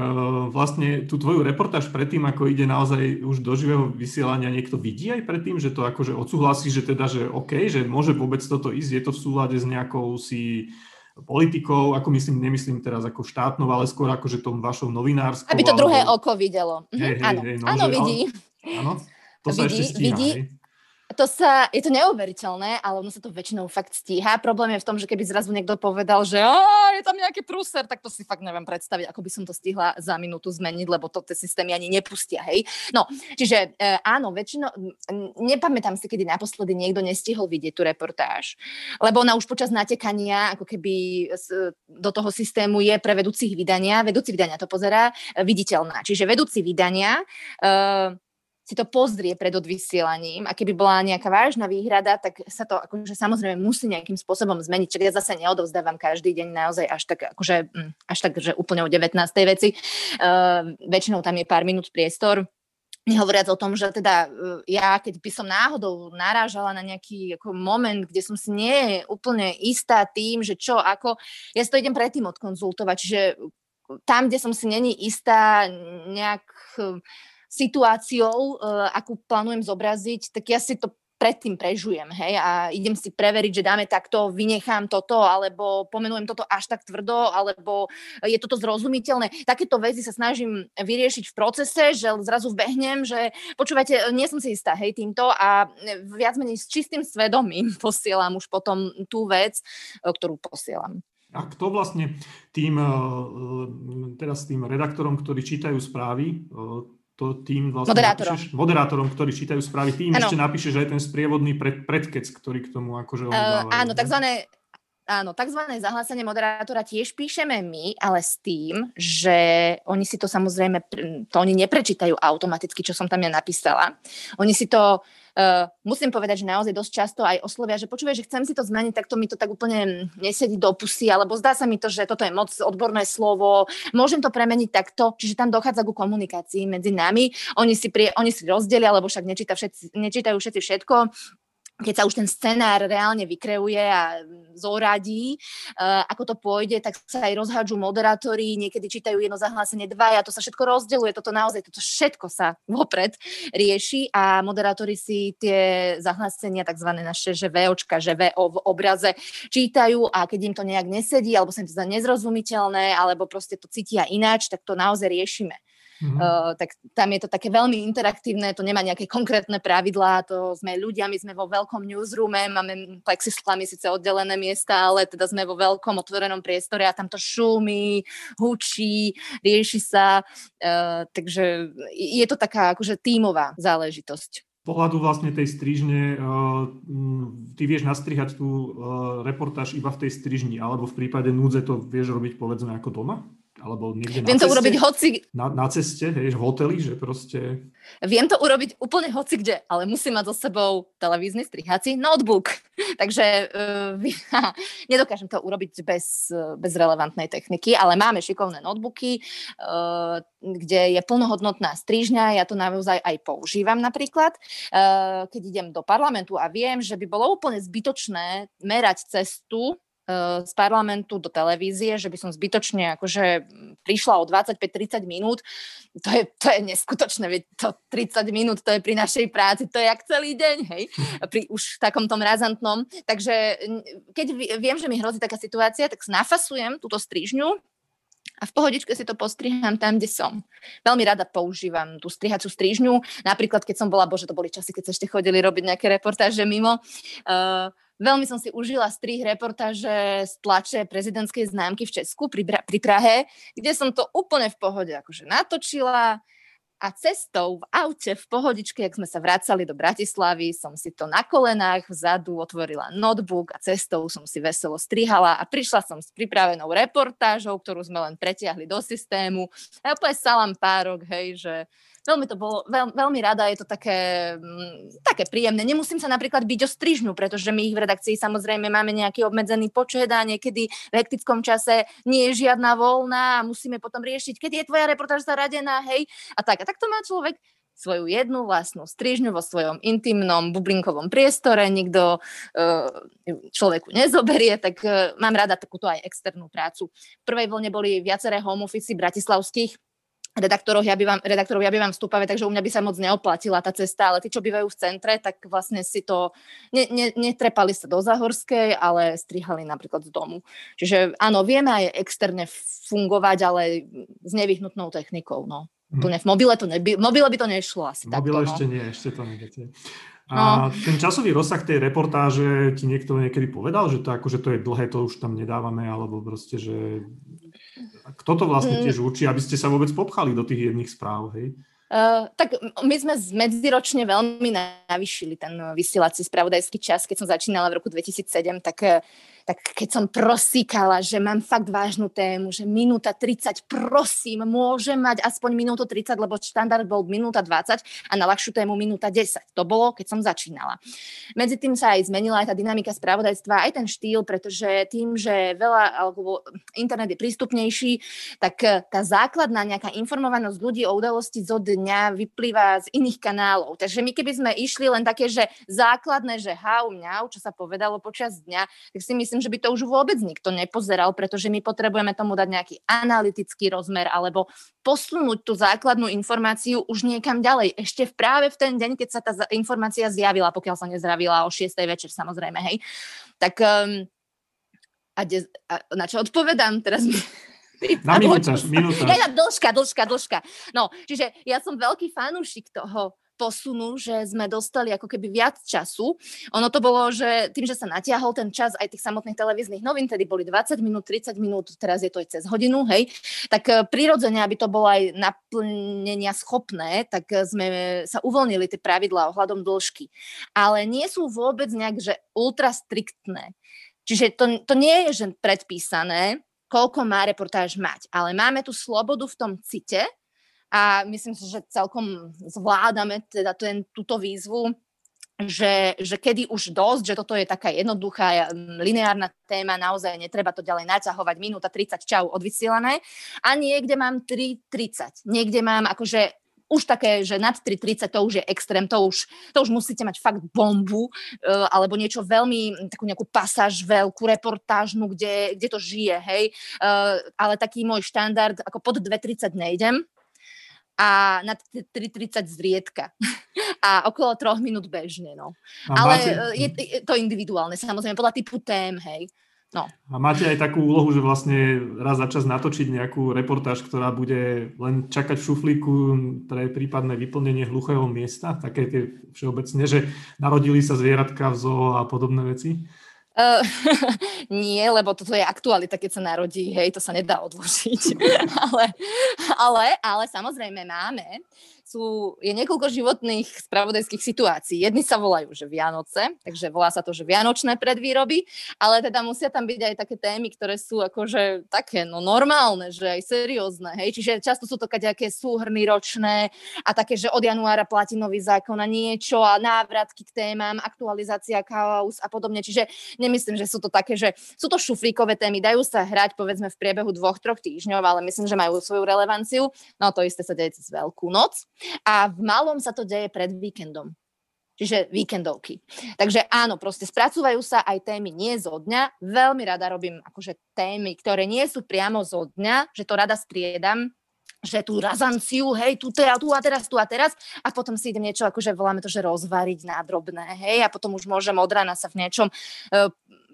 vlastne tú tvoju reportáž predtým, ako ide naozaj už do živého vysielania, niekto vidí aj predtým, že to akože odsúhlasí, že teda, že OK, že môže vôbec toto ísť, je to v súlade s nejakou si politikou, ako myslím, nemyslím teraz ako štátnou, ale skôr akože tom vašou novinárskou. Aby to druhé oko videlo. Hej, hej, áno, hej, no, áno že, vidí. Áno, to sa vidí, ešte stíha, vidí, hej? To sa, je to neuveriteľné, ale ono sa to väčšinou fakt stíha. Problém je v tom, že keby zrazu niekto povedal, že je tam nejaký prúser, tak to si fakt neviem predstaviť, ako by som to stihla za minútu zmeniť, lebo to tie systémy ani nepustia, hej. No, čiže e, áno, väčšinou, nepamätám si, kedy naposledy niekto nestihol vidieť tú reportáž, lebo ona už počas natekania, ako keby do toho systému je pre vedúcich vydania, vedúci vydania to pozerá, e, viditeľná. Čiže vedúci vydania e, si to pozrie pred odvysielaním a keby bola nejaká vážna výhrada, tak sa to akože samozrejme musí nejakým spôsobom zmeniť. Čiže ja zase neodovzdávam každý deň naozaj až tak, akože, hm, až tak, že úplne o 19. veci. Uh, väčšinou tam je pár minút priestor. Nehovoriac o tom, že teda uh, ja, keď by som náhodou narážala na nejaký ako moment, kde som si nie úplne istá tým, že čo, ako, ja si to idem predtým odkonzultovať, čiže tam, kde som si není istá nejak situáciou, uh, akú plánujem zobraziť, tak ja si to predtým prežujem, hej, a idem si preveriť, že dáme takto, vynechám toto, alebo pomenujem toto až tak tvrdo, alebo je toto zrozumiteľné. Takéto veci sa snažím vyriešiť v procese, že zrazu vbehnem, že počúvajte, nie som si istá, hej, týmto a viac menej s čistým svedomím [laughs] posielam už potom tú vec, ktorú posielam. A kto vlastne tým, teraz tým redaktorom, ktorí čítajú správy, to tým vlastne moderátorom. Napíšeš, moderátorom, ktorí čítajú správy, tým ano. ešte napíšeš aj ten sprievodný pred, predkec, ktorý k tomu akože oni dávajú. Uh, áno, takzvané Áno, tzv. zahlásenie moderátora tiež píšeme my, ale s tým, že oni si to samozrejme, to oni neprečítajú automaticky, čo som tam ja napísala. Oni si to, uh, musím povedať, že naozaj dosť často aj oslovia, že počúvaj, že chcem si to zmeniť, tak to mi to tak úplne nesedí do pusy, alebo zdá sa mi to, že toto je moc odborné slovo, môžem to premeniť takto, čiže tam dochádza ku komunikácii medzi nami. Oni si, prie, oni si rozdelia, lebo však nečíta všetci, nečítajú všetci všetko, keď sa už ten scenár reálne vykreuje a zoradí, uh, ako to pôjde, tak sa aj rozhádžu moderátori, niekedy čítajú jedno zahlásenie a to sa všetko rozdeluje, toto naozaj, toto všetko sa [laughs] vopred rieši a moderátori si tie zahlásenia, tzv. naše že VOčka, že VO v obraze čítajú a keď im to nejak nesedí, alebo sa im to zdá nezrozumiteľné, alebo proste to cítia ináč, tak to naozaj riešime. Mm-hmm. Uh, tak tam je to také veľmi interaktívne, to nemá nejaké konkrétne pravidlá, to sme ľudia, my sme vo veľkom newsroome, máme plexisklami síce oddelené miesta, ale teda sme vo veľkom otvorenom priestore a tam to šumí, hučí, rieši sa, uh, takže je to taká akože tímová záležitosť pohľadu vlastne tej strižne, ty vieš nastrihať tú reportáž iba v tej strižni, alebo v prípade núdze to vieš robiť povedzme ako doma? Alebo niekde Viem na to ceste, urobiť hoci... Na, na ceste, hej, v hoteli, že proste... Viem to urobiť úplne hoci kde, ale musím mať so sebou televízny strihací notebook. [laughs] Takže uh, [laughs] nedokážem to urobiť bez, bez relevantnej techniky, ale máme šikovné notebooky, uh, kde je plnohodnotná strižňa, ja to naozaj aj používam napríklad. Uh, keď idem do parlamentu a viem, že by bolo úplne zbytočné merať cestu z parlamentu do televízie, že by som zbytočne akože prišla o 25-30 minút. To je, to je neskutočné, veď to 30 minút, to je pri našej práci, to je jak celý deň, hej, pri už takomto razantnom. Takže keď viem, že mi hrozí taká situácia, tak nafasujem túto strižňu, a v pohodičke si to postriham tam, kde som. Veľmi rada používam tú strihaciu strižňu. Napríklad, keď som bola, bože, to boli časy, keď sa ešte chodili robiť nejaké reportáže mimo. Uh, Veľmi som si užila strih reportáže z tlače prezidentskej známky v Česku pri, pri Prahe, kde som to úplne v pohode akože natočila a cestou v aute v pohodičke, ak sme sa vracali do Bratislavy, som si to na kolenách vzadu otvorila notebook a cestou som si veselo strihala a prišla som s pripravenou reportážou, ktorú sme len pretiahli do systému. A úplne salam párok, hej, že veľmi to bolo, veľ, veľmi rada, je to také, mm, také príjemné. Nemusím sa napríklad byť o strižňu, pretože my ich v redakcii samozrejme máme nejaký obmedzený počet a niekedy v hektickom čase nie je žiadna voľná a musíme potom riešiť, keď je tvoja reportáž zaradená, hej, a tak. A tak to má človek svoju jednu vlastnú strižňu vo svojom intimnom bublinkovom priestore, nikto uh, človeku nezoberie, tak uh, mám rada takúto aj externú prácu. V prvej vlne boli viaceré home office bratislavských, redaktorov ja, bývam, redaktorov ja bývam v Stupave, takže u mňa by sa moc neoplatila tá cesta, ale tí, čo bývajú v centre, tak vlastne si to, ne, ne, netrepali sa do Zahorskej, ale strihali napríklad z domu. Čiže áno, vieme aj externe fungovať, ale s nevyhnutnou technikou, no. Mhm. Úplne v mobile, to neby, v mobile by to nešlo asi mobile takto, ešte no. nie, ešte to neviete. A no. ten časový rozsah tej reportáže ti niekto niekedy povedal, že to, akože to je dlhé, to už tam nedávame, alebo proste, že kto to vlastne mm. tiež určí, aby ste sa vôbec popchali do tých jedných správ, hej? Uh, tak my sme medziročne veľmi navýšili ten vysielací spravodajský čas. Keď som začínala v roku 2007, tak tak keď som prosíkala, že mám fakt vážnu tému, že minúta 30, prosím, môžem mať aspoň minútu 30, lebo štandard bol minúta 20 a na ľahšiu tému minúta 10. To bolo, keď som začínala. Medzi tým sa aj zmenila aj tá dynamika spravodajstva, aj ten štýl, pretože tým, že veľa, alebo internet je prístupnejší, tak eh, tá základná nejaká informovanosť ľudí o udalosti zo dňa vyplýva z iných kanálov. Takže my keby sme išli len také, že základné, že hau, mňau, čo sa povedalo počas dňa, tak si myslím, myslím, že by to už vôbec nikto nepozeral, pretože my potrebujeme tomu dať nejaký analytický rozmer alebo posunúť tú základnú informáciu už niekam ďalej. Ešte v práve v ten deň, keď sa tá informácia zjavila, pokiaľ sa nezravila o 6. večer samozrejme, hej. Tak um, a, de, a na čo odpovedám teraz? [laughs] Na minúta, [laughs] minúta. Ja, ja, dĺžka, dĺžka, dĺžka. No, čiže ja som veľký fanúšik toho, posunu, že sme dostali ako keby viac času. Ono to bolo, že tým, že sa natiahol ten čas aj tých samotných televíznych novín, tedy boli 20 minút, 30 minút, teraz je to aj cez hodinu, hej, tak eh, prirodzene, aby to bolo aj naplnenia schopné, tak eh, sme sa uvoľnili tie pravidlá ohľadom dĺžky. Ale nie sú vôbec nejak, že ultra striktné. Čiže to, to nie je že predpísané, koľko má reportáž mať, ale máme tu slobodu v tom cite, a myslím si, že celkom zvládame teda ten, túto výzvu, že, že kedy už dosť, že toto je taká jednoduchá lineárna téma, naozaj netreba to ďalej naťahovať, minúta 30 čau odvysielané. A niekde mám 3.30, niekde mám akože už také, že nad 3.30 to už je extrém, to už, to už musíte mať fakt bombu uh, alebo niečo veľmi, takú nejakú pasáž veľkú, reportážnu, kde, kde to žije, hej. Uh, ale taký môj štandard, ako pod 2.30 nejdem, a na 3.30 zriedka. [laughs] A okolo troch minút bežne, no. A Ale máte... E, je, je to individuálne, samozrejme, podľa typu tém, hej. No. A máte aj takú úlohu, že vlastne raz za čas natočiť nejakú reportáž, ktorá bude len čakať v šuflíku pre prípadné vyplnenie hluchého miesta, také tie všeobecne, že narodili sa zvieratka v zoo a podobné veci? Uh, [laughs] nie, lebo toto je aktualita, keď sa narodí, hej, to sa nedá odložiť. [laughs] ale, ale, ale samozrejme máme sú, je niekoľko životných spravodajských situácií. Jedni sa volajú, že Vianoce, takže volá sa to, že Vianočné predvýroby, ale teda musia tam byť aj také témy, ktoré sú akože také, no normálne, že aj seriózne, hej, čiže často sú to nejaké súhrny ročné a také, že od januára platí nový zákon a niečo a návratky k témam, aktualizácia chaos a podobne, čiže nemyslím, že sú to také, že sú to šuflíkové témy, dajú sa hrať povedzme v priebehu dvoch, troch týždňov, ale myslím, že majú svoju relevanciu. No to isté sa deje cez Veľkú noc. A v malom sa to deje pred víkendom. Čiže víkendovky. Takže áno, proste spracúvajú sa aj témy nie zo dňa. Veľmi rada robím akože témy, ktoré nie sú priamo zo dňa, že to rada striedam, že tú razanciu, hej, tu, teda, tu a teraz, tu a teraz a potom si idem niečo, akože voláme to, že rozvariť na drobné, hej, a potom už môžem od rána sa v niečom uh,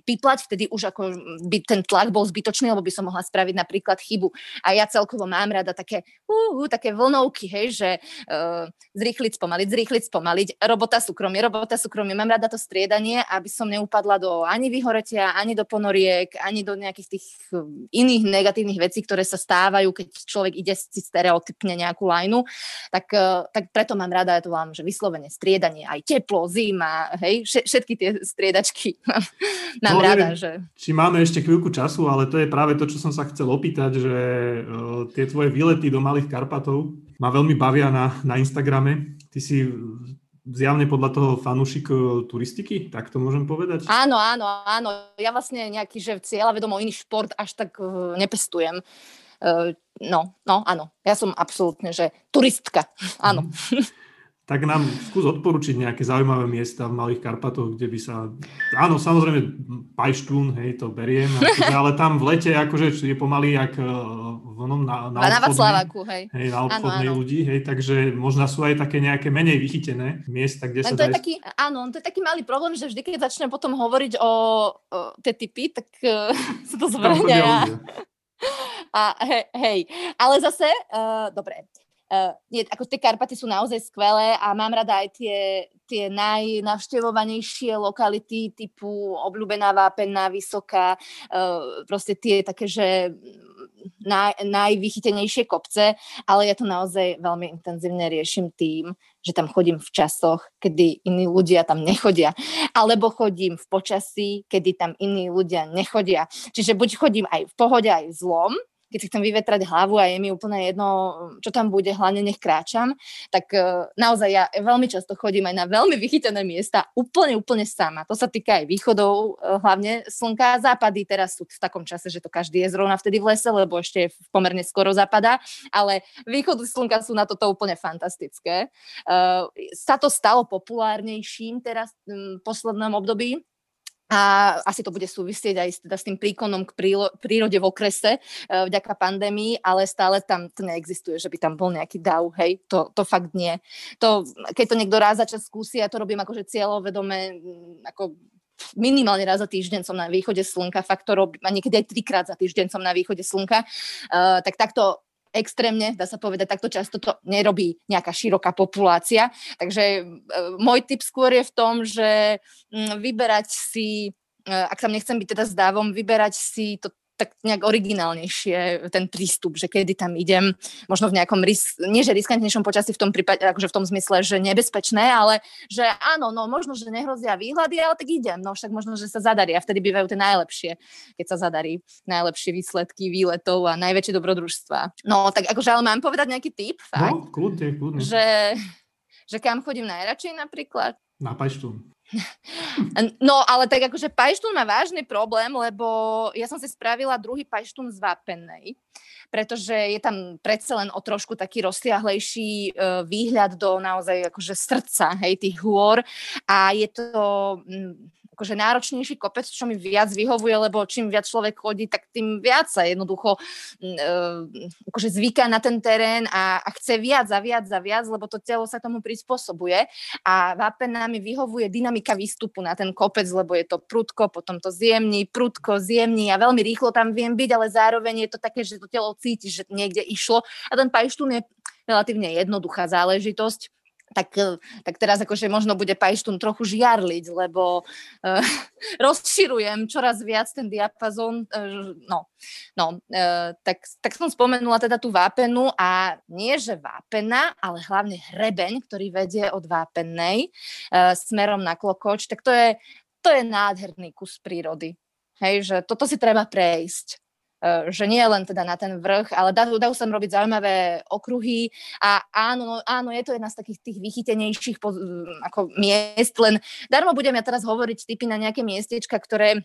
piplať, vtedy už ako by ten tlak bol zbytočný, lebo by som mohla spraviť napríklad chybu. A ja celkovo mám rada také, uh, uh, také vlnovky, hej, že uh, zrýchliť, spomaliť, zrýchliť, spomaliť, robota súkromie, robota súkromie. Mám rada to striedanie, aby som neupadla do ani vyhoretia, ani do ponoriek, ani do nejakých tých uh, iných negatívnych vecí, ktoré sa stávajú, keď človek ide si stereotypne nejakú lajnu. Tak, uh, tak preto mám rada, ja to volám, že vyslovene striedanie, aj teplo, zima, hej, všetky tie striedačky [laughs] mám som rada, neviem, že... Či máme ešte chvíľku času, ale to je práve to, čo som sa chcel opýtať, že uh, tie tvoje výlety do Malých Karpatov ma veľmi bavia na, na Instagrame. Ty si zjavne podľa toho fanúšik turistiky, tak to môžem povedať? Áno, áno, áno. Ja vlastne nejaký, že cieľa vedomo iný šport až tak uh, nepestujem. Uh, no, no, áno. Ja som absolútne, že turistka. Áno. Mm. [laughs] tak nám skús odporučiť nejaké zaujímavé miesta v Malých Karpatoch, kde by sa... Áno, samozrejme, Pajštún, hej, to beriem, akože, ale tam v lete akože je pomaly jak e, v onom na, na, na obchodnej, hej. hej. na obchodnej áno, áno. ľudí, hej, takže možno sú aj také nejaké menej vychytené miesta, kde Len sa to dá... Je taký, áno, to je taký malý problém, že vždy, keď začnem potom hovoriť o, o tie typy, tak uh, [laughs] sa to zvrhne. A, [laughs] hej, hej, ale zase, uh, dobre, Uh, nie, ako tie Karpaty sú naozaj skvelé a mám rada aj tie, tie najnavštevovanejšie lokality typu obľúbená Vápenná, Vysoká, uh, proste tie také, že naj, najvychytenejšie kopce, ale ja to naozaj veľmi intenzívne riešim tým, že tam chodím v časoch, kedy iní ľudia tam nechodia. Alebo chodím v počasí, kedy tam iní ľudia nechodia. Čiže buď chodím aj v pohode, aj v zlom, keď si chcem vyvetrať hlavu a je mi úplne jedno, čo tam bude, hlavne nech kráčam, tak uh, naozaj ja veľmi často chodím aj na veľmi vychytené miesta, úplne, úplne sama. To sa týka aj východov, uh, hlavne slnka. Západy teraz sú v takom čase, že to každý je zrovna vtedy v lese, lebo ešte pomerne skoro zapadá, ale východy slnka sú na toto úplne fantastické. Uh, sa to stalo populárnejším teraz v poslednom období, a asi to bude súvisieť aj teda s tým príkonom k prírode v okrese uh, vďaka pandémii, ale stále tam to neexistuje, že by tam bol nejaký dav, hej, to, to fakt nie. To, keď to niekto raz za čas skúsi, ja to robím akože cieľovedome, ako minimálne raz za týždeň som na východe slnka, fakt to robím, a niekedy aj trikrát za týždeň som na východe slnka, uh, tak takto extrémne, dá sa povedať, takto často to nerobí nejaká široká populácia. Takže e, môj tip skôr je v tom, že mm, vyberať si, e, ak sa nechcem byť teda zdávom, vyberať si to tak nejak originálnejšie ten prístup, že kedy tam idem, možno v nejakom, ris- nie že riskantnejšom počasí v tom prípade, akože v tom zmysle, že nebezpečné, ale že áno, no možno, že nehrozia výhľady, ale tak idem, no však možno, že sa zadarí a vtedy bývajú tie najlepšie, keď sa zadarí najlepšie výsledky výletov a najväčšie dobrodružstva. No tak akože ale mám povedať nejaký tip, fakt? No, kľudne, kľudne. Že, že kam chodím najradšej napríklad? Na Pajštún. [laughs] No, ale tak akože Pajštún má vážny problém, lebo ja som si spravila druhý Pajštún z Vápennej, pretože je tam predsa len o trošku taký rozsiahlejší uh, výhľad do naozaj akože srdca, hej, tých hôr. A je to akože náročnejší kopec, čo mi viac vyhovuje, lebo čím viac človek chodí, tak tým viac sa jednoducho uh, akože zvyká na ten terén a, a chce viac a viac a viac, lebo to telo sa tomu prispôsobuje. A vápená mi vyhovuje dynamika výstupu na ten kopec, lebo je to prudko, potom to zjemní, prudko, zjemní a veľmi rýchlo tam viem byť, ale zároveň je to také, že to telo cíti, že niekde išlo. A ten pajštún je relatívne jednoduchá záležitosť tak, eh, tak teraz akože možno bude Pajštún trochu žiarliť, lebo uh, [laughs] rozširujem čoraz viac ten diapazón. Uh, no, no uh, tak, tak som spomenula teda tú vápenu a nie, že vápena, ale hlavne hrebeň, ktorý vedie od vápennej uh, smerom na Klokoč, tak to je, to je nádherný kus prírody. Hej, že toto si treba prejsť. Eh, že nie len teda na ten vrch, ale dajú, dajú sa robiť zaujímavé okruhy. A áno, no, áno, je to jedna z takých tých vychytenejších ako miest, len darmo budem ja teraz hovoriť typy na nejaké miestečka, ktoré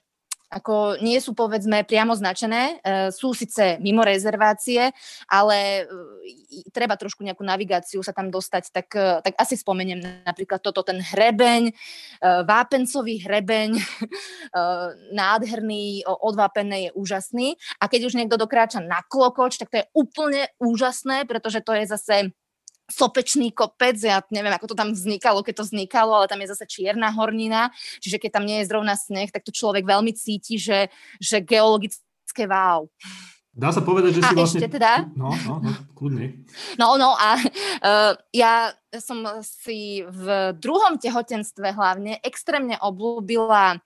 ako nie sú povedzme priamo značené, e, sú síce mimo rezervácie, ale e, treba trošku nejakú navigáciu sa tam dostať, tak, e, tak asi spomeniem napríklad toto, ten hrebeň, vápencový hrebeň, [laughs] nádherný, odvápený je úžasný. A keď už niekto dokráča na klokoč, tak to je úplne úžasné, pretože to je zase sopečný kopec, ja neviem, ako to tam vznikalo, keď to vznikalo, ale tam je zase čierna hornina, čiže keď tam nie je zrovna sneh, tak to človek veľmi cíti, že, že geologické wow. Dá sa povedať, že a si vlastne... ešte teda? No, no, no, kľudne. No, no a uh, ja som si v druhom tehotenstve hlavne extrémne oblúbila uh,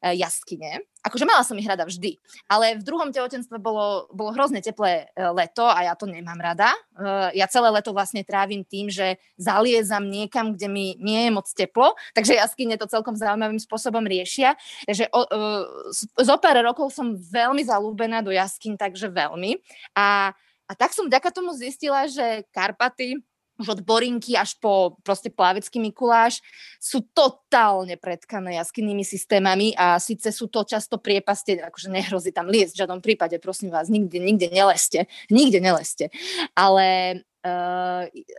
jaskyne akože mala som ich rada vždy, ale v druhom tehotenstve bolo, bolo hrozne teplé e, leto a ja to nemám rada. E, ja celé leto vlastne trávim tým, že zaliezam niekam, kde mi nie je moc teplo, takže jaskyne to celkom zaujímavým spôsobom riešia. Takže o, o, e, zo pár rokov som veľmi zalúbená do jaskyň, takže veľmi. A, a tak som vďaka tomu zistila, že Karpaty už od Borinky až po proste plavecký Mikuláš, sú totálne predkané jaskynnými systémami a síce sú to často priepaste, akože nehrozí tam liesť v žiadnom prípade, prosím vás, nikde, nikde neleste, nikde neleste. Ale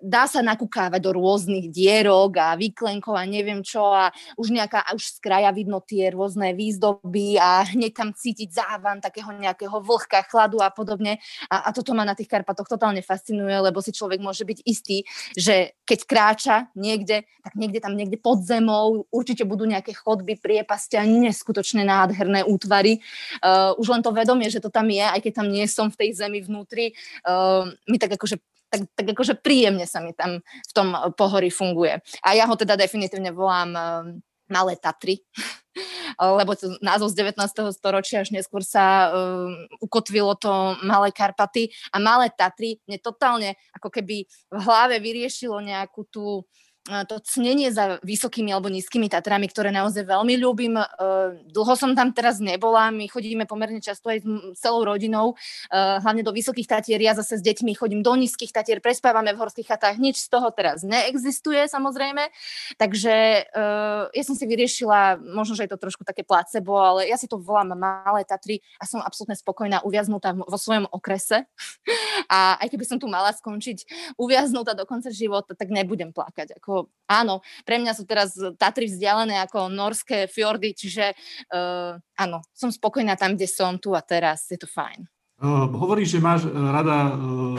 dá sa nakúkávať do rôznych dierok a výklenkov a neviem čo a už nejaká, už z kraja vidno tie rôzne výzdoby a hneď tam cítiť závan takého nejakého vlhka, chladu a podobne. A, a toto ma na tých Karpatoch totálne fascinuje, lebo si človek môže byť istý, že keď kráča niekde, tak niekde tam niekde pod zemou určite budú nejaké chodby, priepastia, neskutočne nádherné útvary. Uh, už len to vedomie, že to tam je, aj keď tam nie som v tej zemi vnútri, uh, mi tak akože tak, tak akože príjemne sa mi tam v tom pohorí funguje. A ja ho teda definitívne volám uh, Malé Tatry, [laughs] lebo to názov z 19. storočia až neskôr sa uh, ukotvilo to Malé Karpaty a Malé Tatry mne totálne ako keby v hlave vyriešilo nejakú tú to cnenie za vysokými alebo nízkymi Tatrami, ktoré naozaj veľmi ľúbim. Dlho som tam teraz nebola, my chodíme pomerne často aj s celou rodinou, hlavne do vysokých Tatier, ja zase s deťmi chodím do nízkych Tatier, prespávame v horských chatách, nič z toho teraz neexistuje samozrejme, takže ja som si vyriešila, možno, že je to trošku také placebo, ale ja si to volám Malé Tatry a som absolútne spokojná, uviaznutá vo svojom okrese [laughs] a aj keby som tu mala skončiť uviaznutá do konca života, tak nebudem plakať, ako ako áno, pre mňa sú teraz Tatry vzdialené ako norské fjordy, čiže uh, áno, som spokojná tam, kde som tu a teraz, je to fajn. Uh, hovoríš, že máš rada uh,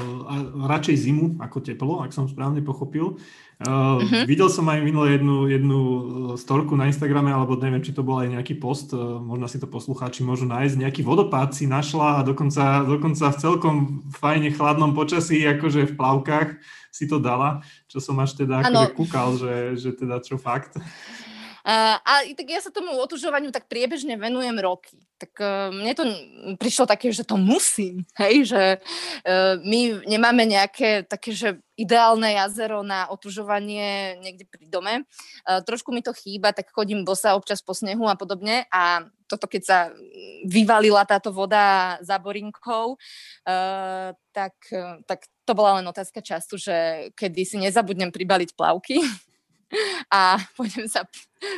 radšej zimu ako teplo, ak som správne pochopil. Uh, uh-huh. Videl som aj minulé jednu, jednu storku na Instagrame, alebo neviem, či to bol aj nejaký post, možno si to poslucháči môžu nájsť. Nejaký vodopád si našla a dokonca, dokonca v celkom fajne chladnom počasí, akože v plavkách si to dala, čo som až teda akože kúkal, že, že teda čo fakt. Uh, a tak ja sa tomu otužovaniu tak priebežne venujem roky. Tak uh, mne to prišlo také, že to musím, hej, že uh, my nemáme nejaké také, že ideálne jazero na otužovanie niekde pri dome. Uh, trošku mi to chýba, tak chodím bosa občas po snehu a podobne a toto keď sa vyvalila táto voda za borinkou, uh, tak, tak to bola len otázka času, že kedy si nezabudnem pribaliť plavky [laughs] a [laughs] pôjdem sa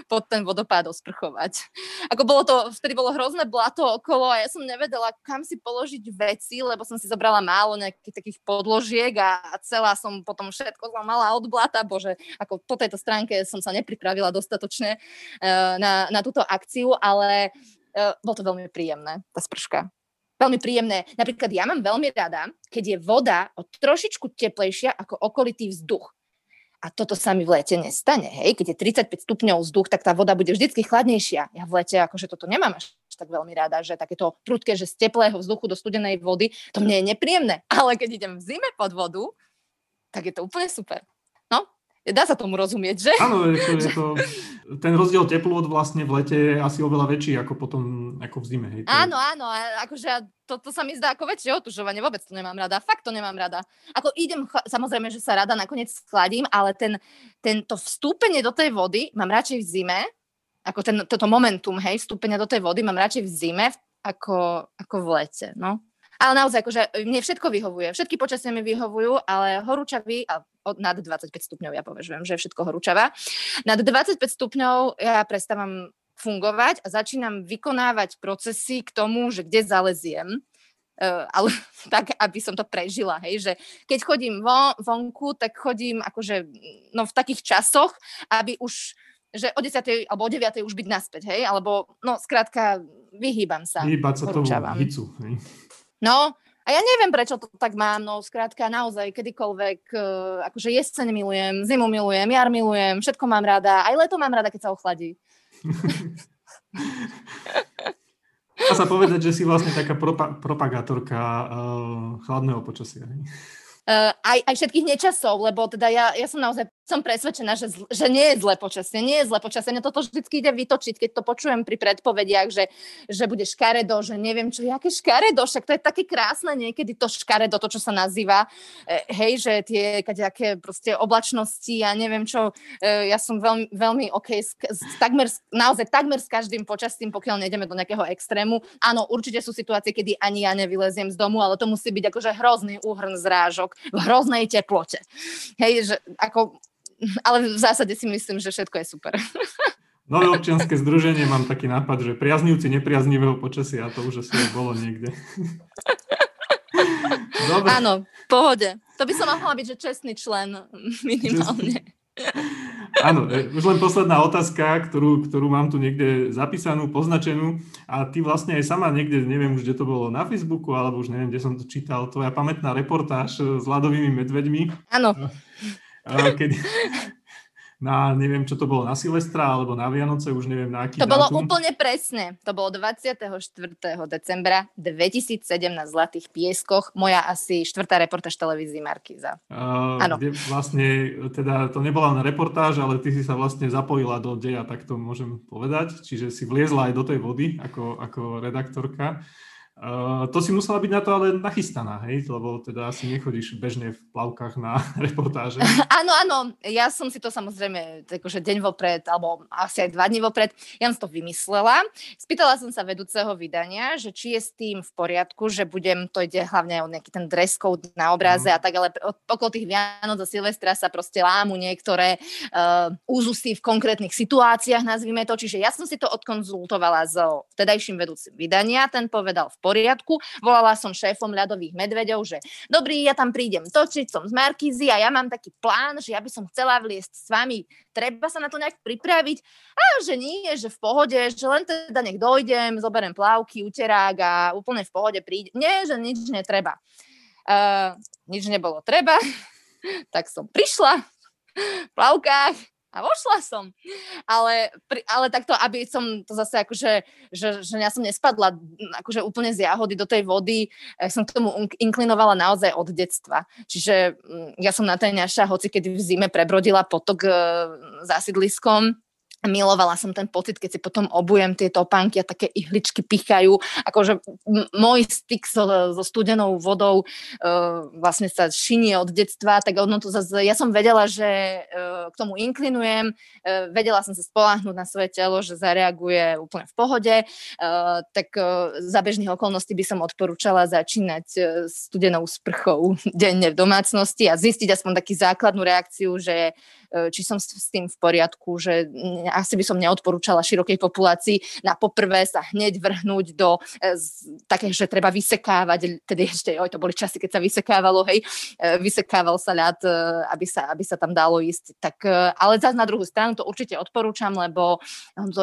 pod ten vodopád osprchovať. Ako bolo to, vtedy bolo hrozné blato okolo a ja som nevedela, kam si položiť veci, lebo som si zobrala málo nejakých takých podložiek a, celá som potom všetko zlamala od blata. Bože, ako po tejto stránke som sa nepripravila dostatočne uh, na, na túto akciu, ale uh, bolo to veľmi príjemné, tá sprška veľmi príjemné. Napríklad ja mám veľmi rada, keď je voda o trošičku teplejšia ako okolitý vzduch. A toto sa mi v lete nestane. Hej? Keď je 35 stupňov vzduch, tak tá voda bude vždy chladnejšia. Ja v lete akože toto nemám až tak veľmi rada, že takéto prudké, že z teplého vzduchu do studenej vody, to mne je nepríjemné. Ale keď idem v zime pod vodu, tak je to úplne super. Dá sa tomu rozumieť, že? Áno, je to, je to, ten rozdiel teplôt vlastne v lete je asi oveľa väčší ako potom ako v zime. Hej, áno, áno, akože to, to sa mi zdá ako väčšie otužovanie, vôbec to nemám rada, fakt to nemám rada. Ako idem, samozrejme, že sa rada nakoniec schladím, ale ten, tento vstúpenie do tej vody mám radšej v zime, ako ten, toto momentum, hej, vstúpenia do tej vody mám radšej v zime ako, ako v lete, no. Ale naozaj, akože mne všetko vyhovuje. Všetky počasie mi vyhovujú, ale horúčavý, a nad 25 stupňov ja považujem, že je všetko horúčava. Nad 25 stupňov ja prestávam fungovať a začínam vykonávať procesy k tomu, že kde zaleziem. Uh, ale [laughs] tak, aby som to prežila, hej, že keď chodím von, vonku, tak chodím akože, no v takých časoch, aby už že o 10. alebo o 9. už byť naspäť, hej, alebo no skrátka vyhýbam sa. Vyhýbať sa tomu hicu, hej. No, a ja neviem, prečo to tak mám, no skrátka naozaj kedykoľvek, uh, akože jeseň milujem, zimu milujem, jar milujem, všetko mám rada, aj leto mám rada, keď sa ochladí. Dá sa povedať, že si vlastne taká propa- propagátorka uh, chladného počasia. Uh, aj, aj všetkých nečasov, lebo teda ja, ja som naozaj som presvedčená, že, zl- že nie je zlé počasie, nie je zlé počasie. Mňa toto vždy ide vytočiť, keď to počujem pri predpovediach, že, že bude škaredo, že neviem čo, aké škaredo, však to je také krásne niekedy to škaredo, to, čo sa nazýva, e, hej, že tie aké proste oblačnosti ja neviem čo, e, ja som veľmi, veľmi OK s, s, takmer, naozaj takmer s každým počasím, pokiaľ nejdeme do nejakého extrému. Áno, určite sú situácie, kedy ani ja nevyleziem z domu, ale to musí byť akože hrozný úhrn zrážok v hroznej teplote. Hej, že ako [laughs] ale v zásade si myslím, že všetko je super. [laughs] Nové občianske združenie mám taký nápad, že priaznivci nepriaznivého počasia, a to už asi bolo niekde. [laughs] Dobre. Áno, pohode. To by som mohla byť, že čestný člen minimálne. Áno, e, už len posledná otázka, ktorú, ktorú mám tu niekde zapísanú, poznačenú a ty vlastne aj sama niekde, neviem už, kde to bolo, na Facebooku, alebo už neviem, kde som to čítal, tvoja pamätná reportáž s ľadovými medveďmi. Áno. Kedy, na, neviem, čo to bolo, na Silvestra alebo na Vianoce, už neviem na aký To bolo úplne presne. To bolo 24. decembra 2007 na Zlatých pieskoch. Moja asi štvrtá reportáž televízii Markíza. Uh, Áno. vlastne, teda to nebola na reportáž, ale ty si sa vlastne zapojila do deja, tak to môžem povedať. Čiže si vliezla aj do tej vody ako, ako redaktorka. Uh, to si musela byť na to ale nachystaná, hej? Lebo teda asi nechodíš bežne v plavkách na [laughs] reportáže. Áno, áno, ja som si to samozrejme akože deň vopred, alebo asi aj dva dní vopred, ja som to vymyslela. Spýtala som sa vedúceho vydania, že či je s tým v poriadku, že budem, to ide hlavne o nejaký ten dress code na obraze mm. a tak, ale okolo tých Vianoc a Silvestra sa proste lámu niektoré uh, úzusy v konkrétnych situáciách, nazvime to. Čiže ja som si to odkonzultovala so vtedajším vedúcim vydania, ten povedal v poriadku. Volala som šéfom ľadových medveďov, že dobrý, ja tam prídem točiť, som z Markízy a ja mám taký plán, že ja by som chcela vliesť s vami. Treba sa na to nejak pripraviť? A že nie, že v pohode, že len teda nech dojdem, zoberiem plavky, uterák a úplne v pohode príde. Nie, že nič netreba. Uh, nič nebolo treba, [laughs] tak som prišla v plavkách, a vošla som. Ale, ale takto, aby som to zase akože, že, že ja som nespadla akože úplne z jahody do tej vody, ja som k tomu inklinovala naozaj od detstva. Čiže mm, ja som na ňaša, hoci keď v zime prebrodila potok e, za sídliskom, milovala som ten pocit, keď si potom obujem tie topánky a také ihličky pichajú. Akože môj styk so, so studenou vodou uh, vlastne sa šinie od detstva, tak ono to zase, ja som vedela, že uh, k tomu inklinujem, uh, vedela som sa spolahnúť na svoje telo, že zareaguje úplne v pohode, uh, tak uh, za bežných okolností by som odporúčala začínať uh, studenou sprchou [laughs] denne v domácnosti a zistiť aspoň taký základnú reakciu, že uh, či som s tým v poriadku, že asi by som neodporúčala širokej populácii na poprvé sa hneď vrhnúť do e, také, že treba vysekávať, tedy ešte, oj, to boli časy, keď sa vysekávalo, hej, e, vysekával sa ľad, e, aby sa, aby sa tam dalo ísť. Tak, ale zase na druhú stranu to určite odporúčam, lebo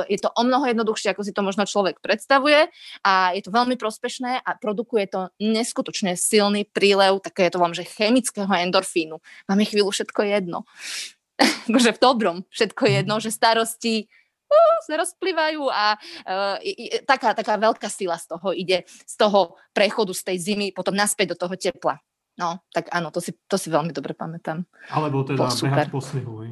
je to o mnoho jednoduchšie, ako si to možno človek predstavuje a je to veľmi prospešné a produkuje to neskutočne silný prílev, také je to vám, že chemického endorfínu. Máme chvíľu všetko jedno. [laughs] akože v dobrom všetko je jedno, mhm. že starosti uh, sa rozplývajú a uh, i, taká, taká veľká sila z toho ide, z toho prechodu z tej zimy potom naspäť do toho tepla. No, tak áno, to si, to si veľmi dobre pamätám. Alebo teda po, behať po snehu, hej?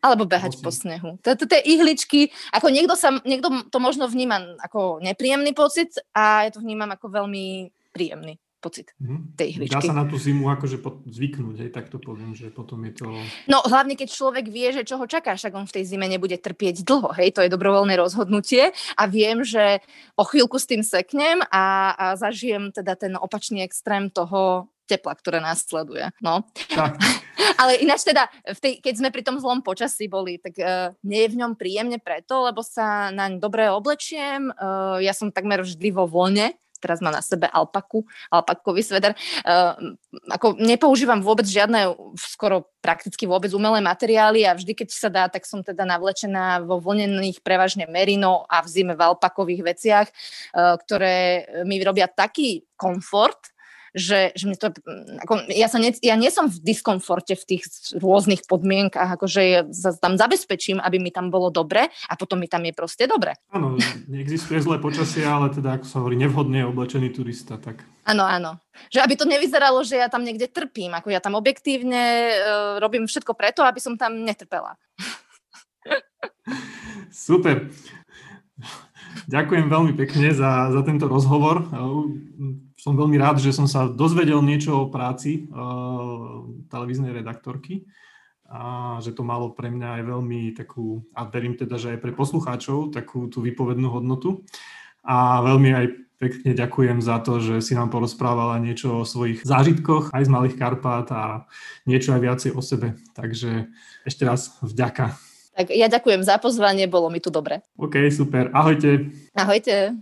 Alebo behať po snehu. Tie ihličky, ako niekto, sa, niekto to možno vníma ako nepríjemný pocit a ja to vnímam ako veľmi príjemný pocit mm-hmm. tej hličky. Dá sa na tú zimu akože zvyknúť, hej, tak to poviem, že potom je to... No hlavne, keď človek vie, že čo ho čaká, však on v tej zime nebude trpieť dlho, hej, to je dobrovoľné rozhodnutie a viem, že o chvíľku s tým seknem a, a zažijem teda ten opačný extrém toho tepla, ktoré nás sleduje. No. Tak. [laughs] Ale ináč teda, v tej, keď sme pri tom zlom počasí boli, tak uh, nie je v ňom príjemne preto, lebo sa naň dobre oblečiem. Uh, ja som takmer vždy vo voľne, teraz má na sebe alpaku, alpakový sveder. Uh, ako nepoužívam vôbec žiadne, skoro prakticky vôbec umelé materiály a vždy, keď sa dá, tak som teda navlečená vo vlnených prevažne merino a v zime v alpakových veciach, uh, ktoré mi robia taký komfort, že, že mne to, ako, ja, sa ne, ja nie som v diskomforte v tých rôznych podmienkach, akože ja sa tam zabezpečím, aby mi tam bolo dobre a potom mi tam je proste dobre. Áno, neexistuje zlé počasie, ale teda, ako sa hovorí, nevhodne oblečený turista, tak... Áno, áno. Že aby to nevyzeralo, že ja tam niekde trpím, ako ja tam objektívne uh, robím všetko preto, aby som tam netrpela. Super. Ďakujem veľmi pekne za, za tento rozhovor som veľmi rád, že som sa dozvedel niečo o práci uh, televíznej redaktorky a že to malo pre mňa aj veľmi takú, a verím teda, že aj pre poslucháčov, takú tú vypovednú hodnotu. A veľmi aj pekne ďakujem za to, že si nám porozprávala niečo o svojich zážitkoch aj z Malých Karpát a niečo aj viacej o sebe. Takže ešte raz vďaka. Tak ja ďakujem za pozvanie, bolo mi tu dobre. OK, super. Ahojte. Ahojte.